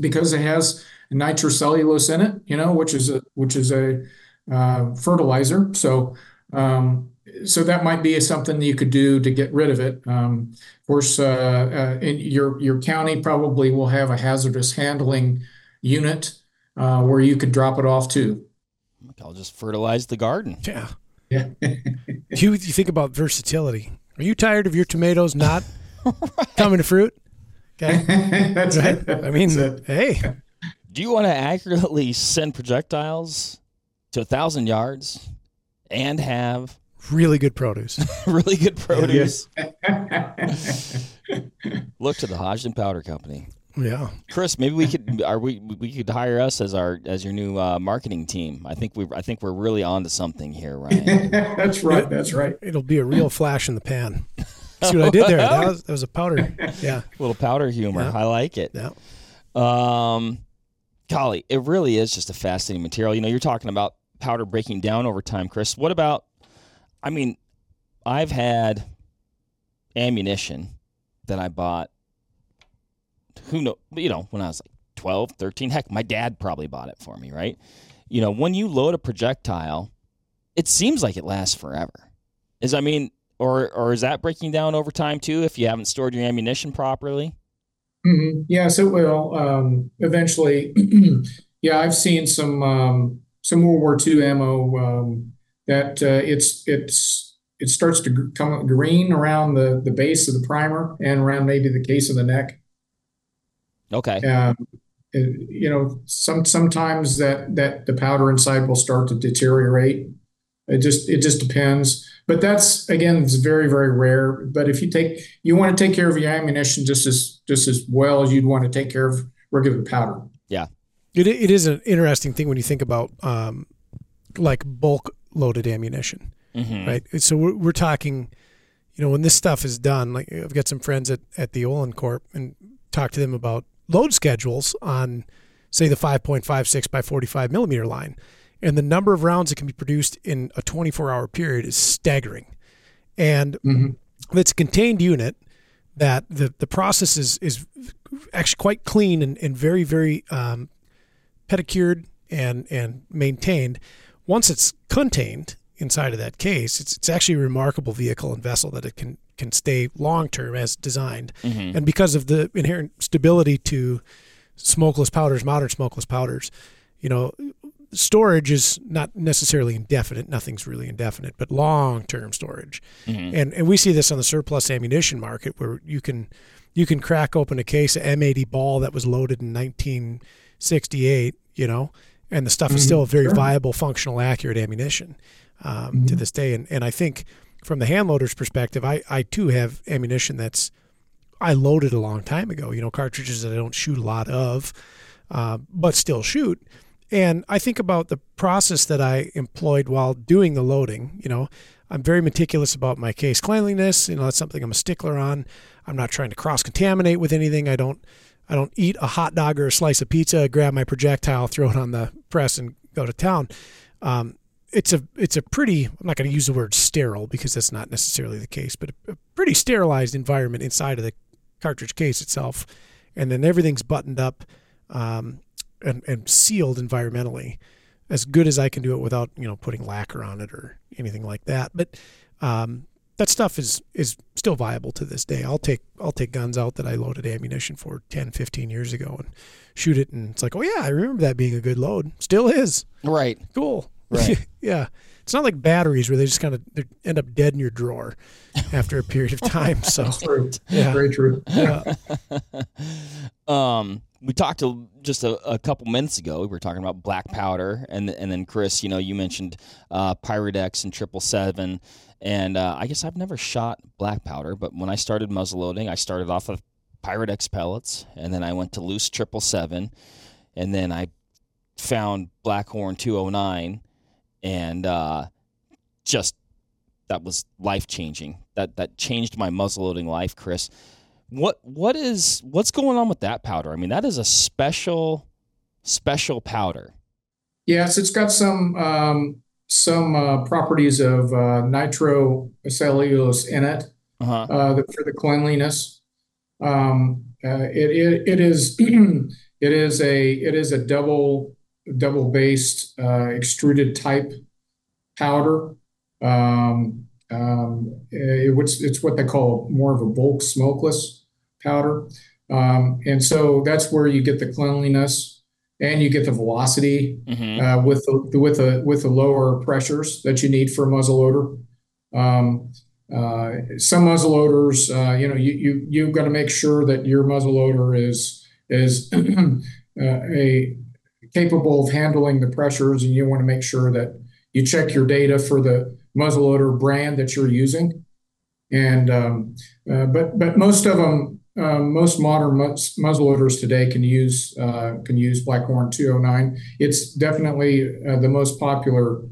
because it has nitrocellulose in it. You know, which is a which is a uh, fertilizer. So um, so that might be something that you could do to get rid of it. Um, of course, uh, uh, in your your county probably will have a hazardous handling unit uh, where you could drop it off too. I'll just fertilize the garden. Yeah. Yeah. You, you think about versatility. Are you tired of your tomatoes not coming to fruit? Okay. That's Right? it. I mean, That's it. hey, Do you want to accurately send projectiles to a thousand yards and have really good produce. really good produce? Yes. Look to the Hodgdon Powder Company. Yeah. Chris, maybe we could are we we could hire us as our as your new uh, marketing team. I think we I think we're really on to something here, Ryan. That's right. That's right. It'll be a real flash in the pan. See what I did there? That was, that was a powder. Yeah. A little powder humor. Yeah. I like it. Yeah. Um, golly, it really is just a fascinating material. You know, you're talking about powder breaking down over time, Chris. What about? I mean, I've had ammunition that I bought. Who know? You know, when I was like 12, 13. Heck, my dad probably bought it for me, right? You know, when you load a projectile, it seems like it lasts forever. Is I mean, or or is that breaking down over time too if you haven't stored your ammunition properly? Mhm. Yes, it will. Um, eventually, yeah, I've seen some um, some World War II ammo um, that uh, it's it's it starts to come green around the the base of the primer and around maybe the case of the neck. Okay. Um, you know, some sometimes that that the powder inside will start to deteriorate. It just it just depends. But that's again, it's very very rare. But if you take you want to take care of your ammunition just as just as well as you'd want to take care of regular powder. Yeah, it, it is an interesting thing when you think about um, like bulk loaded ammunition, Mhm. right? So we're, we're talking, you know, when this stuff is done, like I've got some friends at, at the Olin Corp and talk to them about load schedules on, say, the 5.56 by 45 millimeter line. And the number of rounds that can be produced in a 24 hour period is staggering. And mm-hmm. it's a contained unit that the, the process is, is actually quite clean and, and very, very um, pedicured and, and maintained. Once it's contained inside of that case, it's, it's actually a remarkable vehicle and vessel that it can, can stay long term as designed. Mm-hmm. And because of the inherent stability to smokeless powders, modern smokeless powders, you know, storage is not necessarily indefinite. Nothing's really indefinite, but long term storage. Mm-hmm. And and we see this on the surplus ammunition market where you can you can crack open a case of M80 ball that was loaded in 1968, you know, and the stuff mm-hmm. is still a very sure. viable, functional, accurate ammunition um, mm-hmm. to this day. And and I think from the hand loader's perspective, I I too have ammunition that's I loaded a long time ago. You know, cartridges that I don't shoot a lot of, uh, but still shoot and I think about the process that I employed while doing the loading. You know, I'm very meticulous about my case cleanliness. You know, that's something I'm a stickler on. I'm not trying to cross contaminate with anything. I don't I don't eat a hot dog or a slice of pizza, grab my projectile, throw it on the press, and go to town. Um, it's a it's a pretty I'm not going to use the word sterile because that's not necessarily the case, but a, a pretty sterilized environment inside of the cartridge case itself, and then everything's buttoned up. Um, and, and sealed environmentally as good as I can do it without you know putting lacquer on it or anything like that. But um, that stuff is is still viable to this day. I'll take I'll take guns out that I loaded ammunition for 10, 15 years ago and shoot it, and it's like, oh yeah, I remember that being a good load. Still is. Right. Cool. Right. yeah. It's not like batteries where they just kind of end up dead in your drawer after a period of time. So true. Yeah. Very true. Yeah. um we talked to just a, a, couple minutes ago. We were talking about black powder, and and then Chris, you know, you mentioned uh, Pyrodex and triple seven, and uh, I guess I've never shot black powder, but when I started muzzleloading, I started off with Pyrodex pellets, and then I went to loose triple seven, and then I found Blackhorn two oh nine, and uh, just that was life changing. That that changed my muzzleloading life, Chris. What what is what's going on with that powder? I mean, that is a special special powder. Yes, it's got some um, some uh, properties of uh, nitrocellulose in it uh-huh. uh, for the cleanliness. Um, uh, it, it it is it is a it is a double double based uh, extruded type powder. Um, um, it, it's, it's what they call more of a bulk smokeless powder. Um, and so that's where you get the cleanliness and you get the velocity mm-hmm. uh, with the with the with the lower pressures that you need for a muzzleloader. Um, uh, some muzzleloaders, uh, you know, you you you've got to make sure that your muzzleloader is is uh, a capable of handling the pressures, and you want to make sure that you check your data for the muzzleloader brand that you're using. And um, uh, but but most of them um, most modern muzzleloaders today can use uh, can use Blackhorn 209. It's definitely uh, the most popular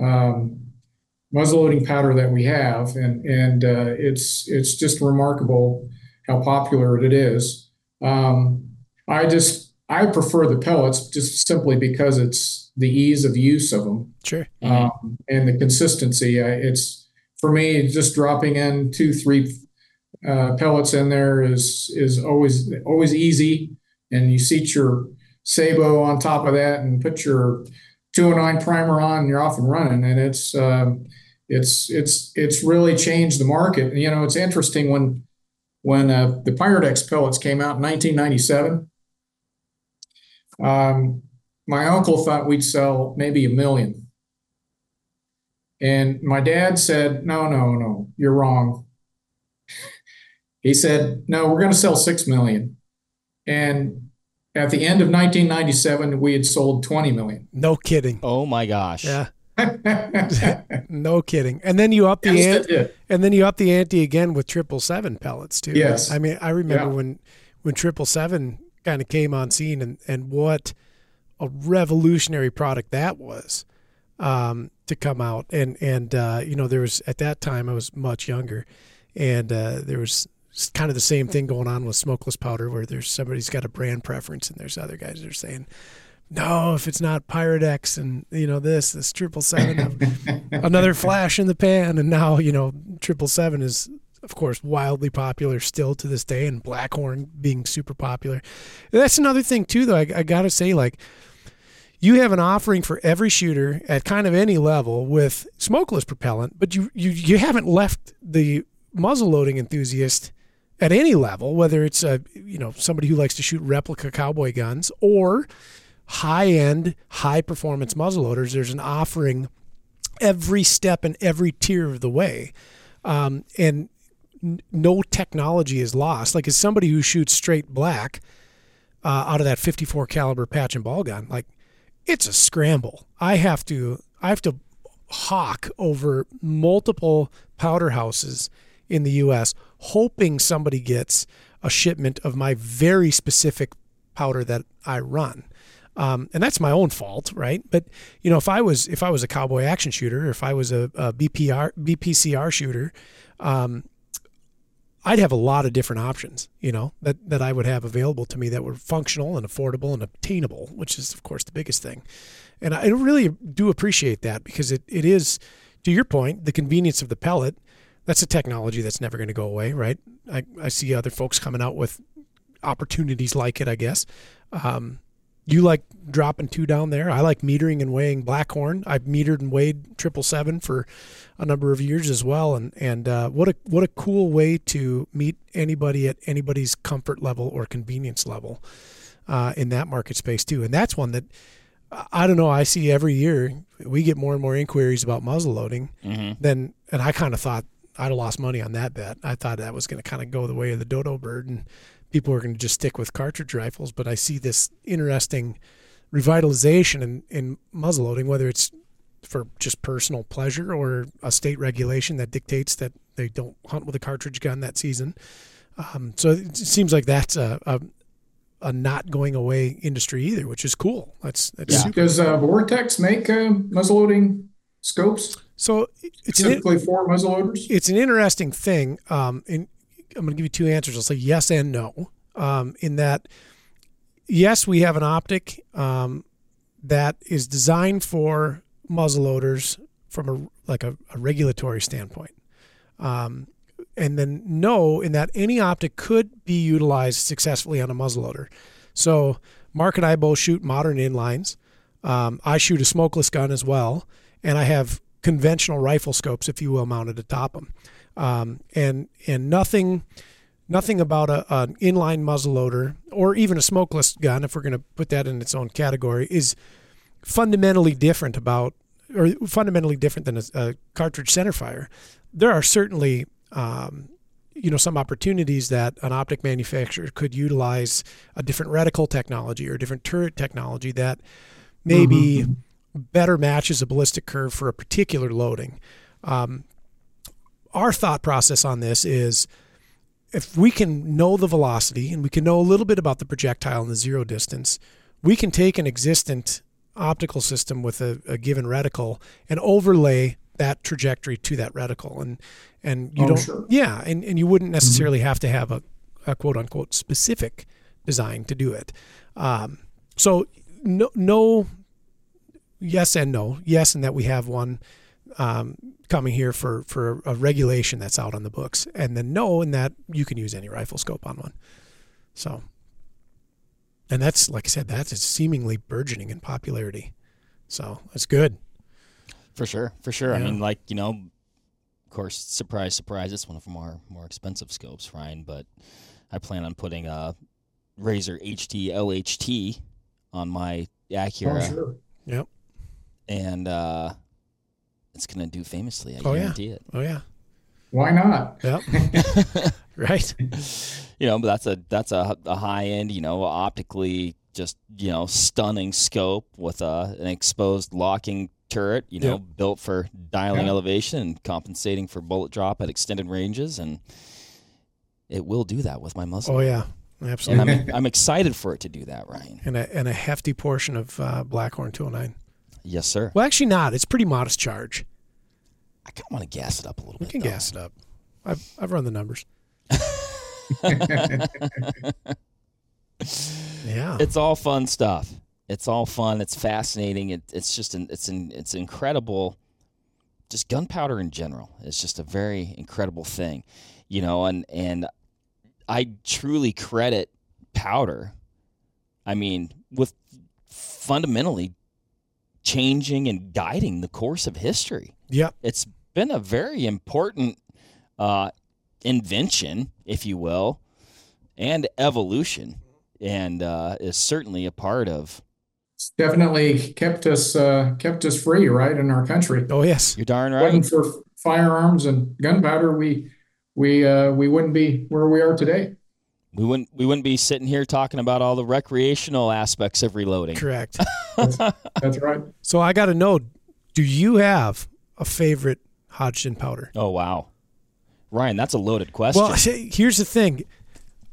um, muzzleloading powder that we have, and and uh, it's it's just remarkable how popular it is. Um, I just I prefer the pellets just simply because it's the ease of use of them. Sure. Um, and the consistency. it's for me just dropping in two three uh, pellets in there is is always always easy, and you seat your sabot on top of that and put your 209 primer on, and you're off and running. And it's um, it's it's it's really changed the market. You know, it's interesting when when uh, the Pyrodex pellets came out in 1997. Um, my uncle thought we'd sell maybe a million. And my dad said, No, no, no, you're wrong. He said, "No, we're going to sell six million. And at the end of 1997, we had sold 20 million. No kidding. Oh my gosh. Yeah. no kidding. And then you up the yes, ante, and then you up the ante again with triple seven pellets too. Yes. I mean, I remember yeah. when when triple seven kind of came on scene and and what a revolutionary product that was um, to come out. And and uh, you know, there was at that time I was much younger and uh, there was kind of the same thing going on with smokeless powder, where there's somebody's got a brand preference, and there's other guys that are saying, no, if it's not Pyrodex and you know this, this triple seven, another flash in the pan, and now you know triple seven is of course wildly popular still to this day, and Blackhorn being super popular. That's another thing too, though. I, I gotta say, like you have an offering for every shooter at kind of any level with smokeless propellant, but you you, you haven't left the muzzle loading enthusiast at any level, whether it's a you know somebody who likes to shoot replica cowboy guns or high end, high performance muzzleloaders. There's an offering every step and every tier of the way, um, and no technology is lost. Like as somebody who shoots straight black uh, out of that 54 caliber patch and ball gun, like it's a scramble. I have to I have to hawk over multiple powder houses in the US hoping somebody gets a shipment of my very specific powder that I run. Um, and that's my own fault, right? But you know, if I was if I was a cowboy action shooter, if I was a, a BPR BPCR shooter, um, I'd have a lot of different options, you know, that, that I would have available to me that were functional and affordable and obtainable, which is, of course, the biggest thing. And I really do appreciate that because it, it is, to your point, the convenience of the pellet. That's a technology that's never going to go away, right? I, I see other folks coming out with opportunities like it, I guess. Um, you like dropping two down there. I like metering and weighing Blackhorn. I've metered and weighed triple seven for a number of years as well. And and uh, what a what a cool way to meet anybody at anybody's comfort level or convenience level uh, in that market space too. And that's one that I don't know. I see every year we get more and more inquiries about muzzle loading. Mm-hmm. Then and I kind of thought I'd have lost money on that bet. I thought that was going to kind of go the way of the dodo bird and people are going to just stick with cartridge rifles. But I see this interesting revitalization in, in muzzleloading, whether it's for just personal pleasure or a state regulation that dictates that they don't hunt with a cartridge gun that season. Um, so it seems like that's a, a, a, not going away industry either, which is cool. That's, that's yeah. super. Does uh, Vortex make uh, muzzleloading scopes? So it's specifically an, for muzzleloaders. It's an interesting thing. Um, and I'm going to give you two answers. I'll say yes and no. Um, in that, yes, we have an optic um, that is designed for muzzleloaders from a like a, a regulatory standpoint. Um, and then no, in that any optic could be utilized successfully on a muzzleloader. So Mark and I both shoot modern inlines. Um, I shoot a smokeless gun as well, and I have conventional rifle scopes, if you will, mounted atop them um, and and nothing nothing about a, an inline muzzleloader or even a smokeless gun, if we're going to put that in its own category, is fundamentally different about or fundamentally different than a, a cartridge centerfire. There are certainly um, you know some opportunities that an optic manufacturer could utilize a different reticle technology or different turret technology that maybe mm-hmm. better matches a ballistic curve for a particular loading. Um, our thought process on this is if we can know the velocity and we can know a little bit about the projectile and the zero distance, we can take an existent optical system with a, a given reticle and overlay that trajectory to that reticle and and you oh, don't sure. yeah and, and you wouldn't mm-hmm. necessarily mm-hmm. have to have a, a quote unquote specific design to do it um, so no no yes and no yes and that we have one um, coming here for for a regulation that's out on the books, and then knowing that you can use any rifle scope on one. So, and that's like I said, that's seemingly burgeoning in popularity. So that's good. For sure, for sure. Yeah. I mean, like you know, of course, surprise, surprise. It's one of our more expensive scopes, Ryan. But I plan on putting a Razor HD LHT on my Accura. Oh, sure. Yep. And uh, it's going to do famously. I oh, guarantee yeah. it. Oh yeah. Why not? Yeah. right. You know, but that's a that's a, a high end. You know, optically just you know stunning scope with a, an exposed locking turret. You know, yep. built for dialing yeah. elevation and compensating for bullet drop at extended ranges, and it will do that with my muzzle. Oh yeah. Absolutely. And I'm, I'm excited for it to do that, Ryan. And a, and a hefty portion of uh, Blackhorn 209. Yes, sir. Well, actually, not. It's pretty modest charge. I kind of want to gas it up a little we bit. We can though. gas it up. I've I've run the numbers. yeah. It's all fun stuff. It's all fun. It's fascinating. It, it's just an, it's an, it's incredible. Just gunpowder in general. It's just a very incredible thing, you know. And and I truly credit powder. I mean, with fundamentally changing and guiding the course of history. Yep. It's been a very important uh, invention, if you will, and evolution, and uh, is certainly a part of. It's definitely kept us uh, kept us free, right, in our country. Oh yes. You're darn If it wasn't right. for firearms and gunpowder, we we uh, we wouldn't be where we are today. We wouldn't we wouldn't be sitting here talking about all the recreational aspects of reloading. Correct. That's right. so I got to know, do you have a favorite Hodgdon powder? Oh wow, Ryan, that's a loaded question. Well, here's the thing.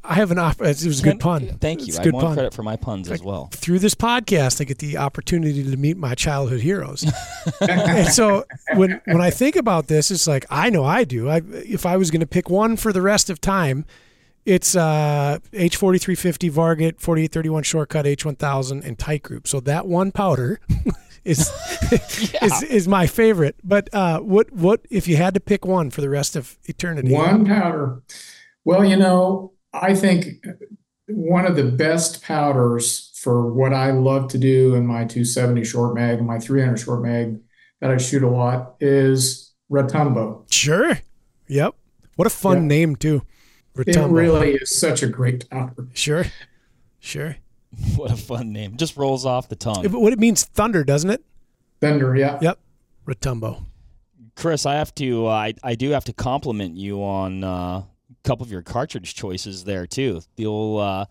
I have an op- it was a good pun. Thank you. It's a I good want pun. credit for my puns as well. Through this podcast, I get the opportunity to meet my childhood heroes. and so when when I think about this, it's like I know I do. I if I was going to pick one for the rest of time, it's uh, H4350 Varget 4831 shortcut H1000 and Titegroup. So that one powder is is is my favorite. But uh, what what if you had to pick one for the rest of eternity? One powder. Well, you know, I think one of the best powders for what I love to do in my 270 short mag and my 300 short mag that I shoot a lot is Retumbo. Sure. Yep. What a fun Yeah. name too. It really is such a great powder. Sure. Sure. What a fun name. Just rolls off the tongue. It- what it means thunder, doesn't it? Thunder, yeah. Yep. Retumbo. Chris, I have to. Uh, I I do have to compliment you on uh, a couple of your cartridge choices there too. The old. Uh,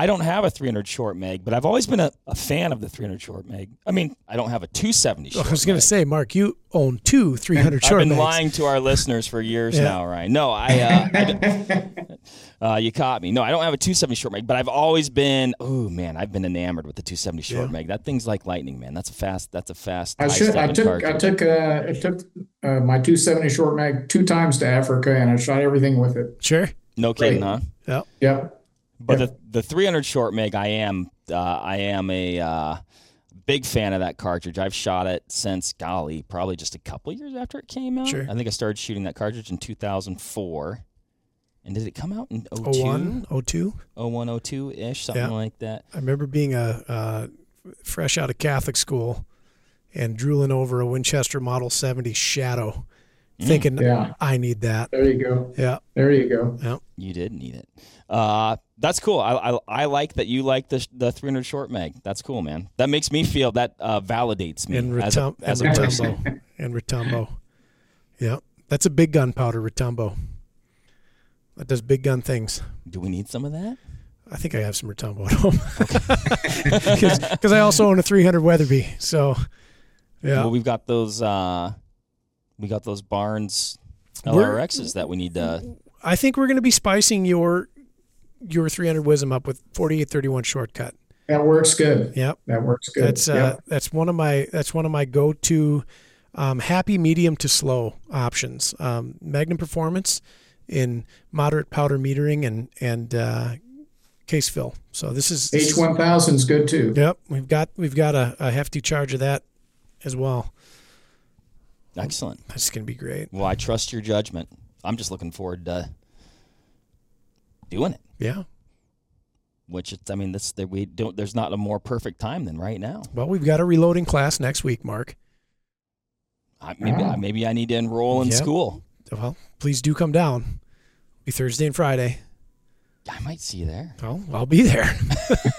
I don't have a 300 short mag, but I've always been a, a fan of the 300 short mag. I mean, I don't have a 270 short. I was going to say, Mark, you own two 300 short I've been mags. lying to our listeners for years Yeah. now, Ryan. No, I. Uh, I d- uh, you caught me. No, I don't have a 270 short mag, but I've always been. Oh man, I've been enamored with the 270 short Yeah. mag. That thing's like lightning, man. That's a fast. That's a fast. I should. I high-stepping took. I took. Uh, I took uh, my 270 short mag two times to Africa, and I shot everything with it. Sure. No kidding, Right. huh? Yeah. Yep. But Yep. the the 300 short meg, I am uh, I am a uh, big fan of that cartridge. I've shot it since golly, probably just a couple years after it came out. Sure. I think I started shooting that cartridge in 2004. And did it come out in 02? 01, 02. 01, 02 ish, something Yeah. like that. I remember being a uh, fresh out of Catholic school and drooling over a Winchester Model 70 Shadow, Mm. thinking, Yeah. I need that. There you go. Yeah. There you go. You did need it. Uh, that's cool. I, I I like that you like the the 300 short meg. That's cool, man. That makes me feel that uh, validates me And, as a, as and a person. And Retumbo. Yeah. That's a big gunpowder, Retumbo. That does big gun things. Do we need some of that? I think I have some Retumbo at home. Because I also own a 300 Weatherby. So, yeah. Well, we've got those. Uh, we got those Barnes We're- LRXs that we need to. I think we're going to be spicing your your 300 Wisdom up with 4831 shortcut. That works good. Yep. That works good. That's uh, Yep. that's one of my that's one of my go-to um, happy medium to slow options. Um, Magnum Performance in moderate powder metering and and uh, case fill. So this is H one thousand is good too. Yep, we've got we've got a, a hefty charge of that as well. Excellent. That's going to be great. Well, I trust your judgment. I'm just looking forward to doing it. Yeah. Which it's, I mean, this that we don't. There's not a more perfect time than right now. Well, we've got a reloading class next week, Mark. I, maybe Oh. maybe I need to enroll in Yep. school. Well, please do come down. Be Thursday and Friday. I might see you there. Oh, I'll be there.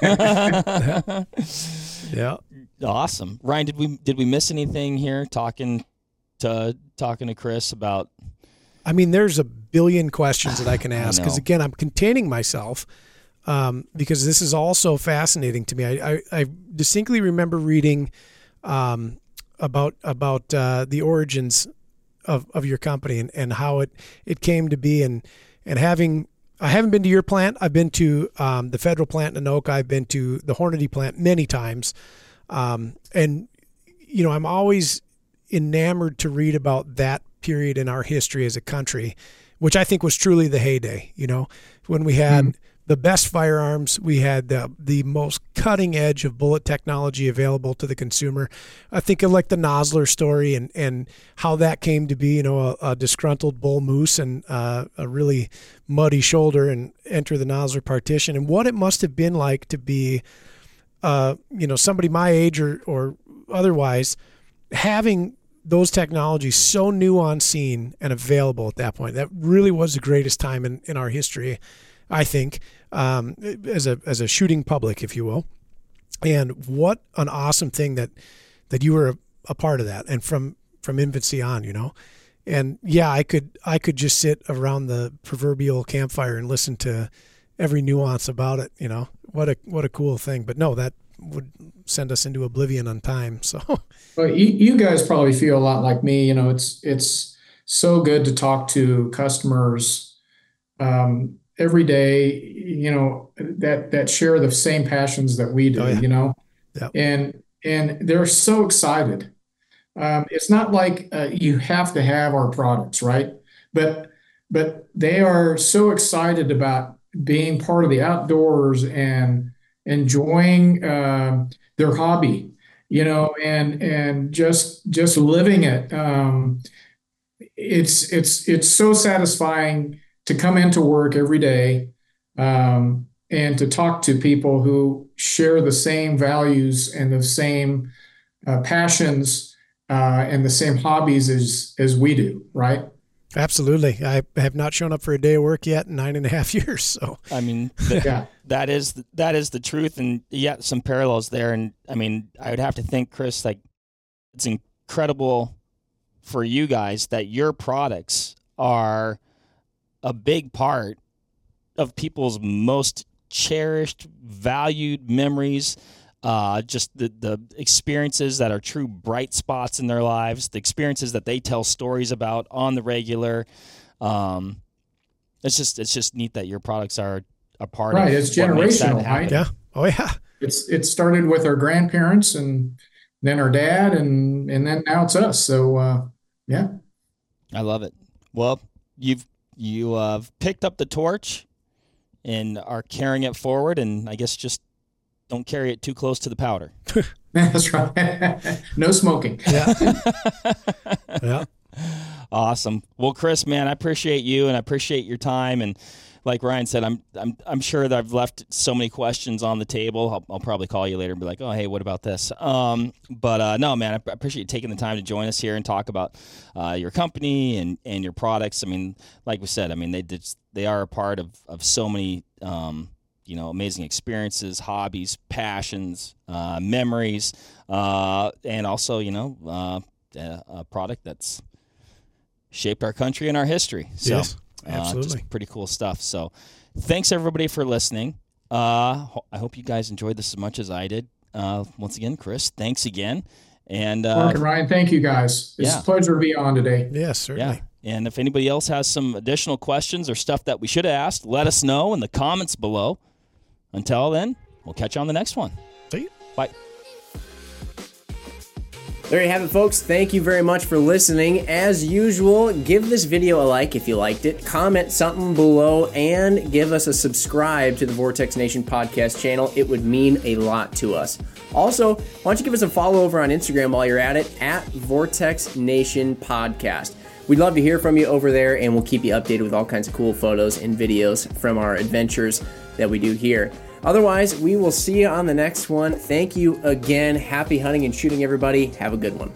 yeah. awesome, Ryan. Did we did we miss anything here? Talking to talking to Chris about I mean, there's a billion questions that I can ask because again, I'm containing myself um, because this is also fascinating to me. I, I, I distinctly remember reading um, about about uh, the origins of, of your company and, and how it, it came to be and and having I haven't been to your plant. I've been to um, the federal plant in Anoka. I've been to the Hornady plant many times, um, and you know I'm always enamored to read about that period in our history as a country which I think was truly the heyday. You know, when we had mm. the best firearms, we had the the most cutting edge of bullet technology available to the consumer. I think of like the Nosler story and and how that came to be. You know, a, a disgruntled bull moose and uh, a really muddy shoulder and enter the Nosler partition, and what it must have been like to be, uh, you know, somebody my age or or otherwise having those technologies so new on scene and available at that point. That really was the greatest time in, in our history, I think, um, as a as a shooting public, if you will. And what an awesome thing that that you were a, a part of that, and from from infancy on, you know. And yeah, I could I could just sit around the proverbial campfire and listen to every nuance about it. You know, what a what a cool thing. But no, that would send us into oblivion on time. So, well, you, you guys probably feel a lot like me. You know, it's it's so good to talk to customers um, every day. You know that that share the same passions that we do. Oh, yeah. You know, and and they're so excited. Um, it's not like uh, you have to have our products, right? But but they are so excited about being part of the outdoors and enjoying uh, their hobby, you know, and and just just living it. Um, it's it's it's so satisfying to come into work every day um, and to talk to people who share the same values and the same uh, passions uh, and the same hobbies as as we do, right? Absolutely. I have not shown up for a day of work yet in nine and a half years. So I mean, the, yeah. that is that is the truth, and yet some parallels there. And I mean, I would have to think, Chris, like it's incredible for you guys that your products are a big part of people's most cherished, valued memories uh, just the, the experiences that are true bright spots in their lives, the experiences that they tell stories about on the regular. Um, it's just it's just neat that your products are a part of right. of It's generational, right? Yeah. Oh yeah. It's it started with our grandparents and then our dad and and then now it's us. So uh, yeah. I love it. Well, you've you have picked up the torch and are carrying it forward, and I guess just don't carry it too close to the powder. That's right. no smoking. Yeah. yeah. Awesome. Well, Chris, man, I appreciate you and I appreciate your time. And like Ryan said, I'm I'm I'm sure that I've left so many questions on the table. I'll, I'll probably call you later and be like, oh, hey, what about this? Um, but uh, no, man, I appreciate you taking the time to join us here and talk about uh, your company and, and your products. I mean, like we said, I mean they did they are a part of of so many. Um, you know amazing experiences, hobbies, passions, uh, memories, uh, and also you know uh, a product that's shaped our country and our history. So, yes, uh, absolutely, pretty cool stuff. So, thanks everybody for listening. Uh, I hope you guys enjoyed this as much as I did. Uh, once again, Chris, thanks again. And Mark and Ryan, thank you guys. It's yeah. a pleasure to be on today. Yes, certainly. Yeah. And if anybody else has some additional questions or stuff that we should have asked, let us know in the comments below. Until then, we'll catch you on the next one. See you. Bye. There you have it, folks. Thank you very much for listening. As usual, give this video a like if you liked it, comment something below, and give us a subscribe to the Vortex Nation podcast channel. It would mean a lot to us. Also, why don't you give us a follow over on Instagram while you're at it, at Vortex Nation Podcast. We'd love to hear from you over there, and we'll keep you updated with all kinds of cool photos and videos from our adventures that we do here. Otherwise, we will see you on the next one. Thank you again. Happy hunting and shooting, everybody. Have a good one.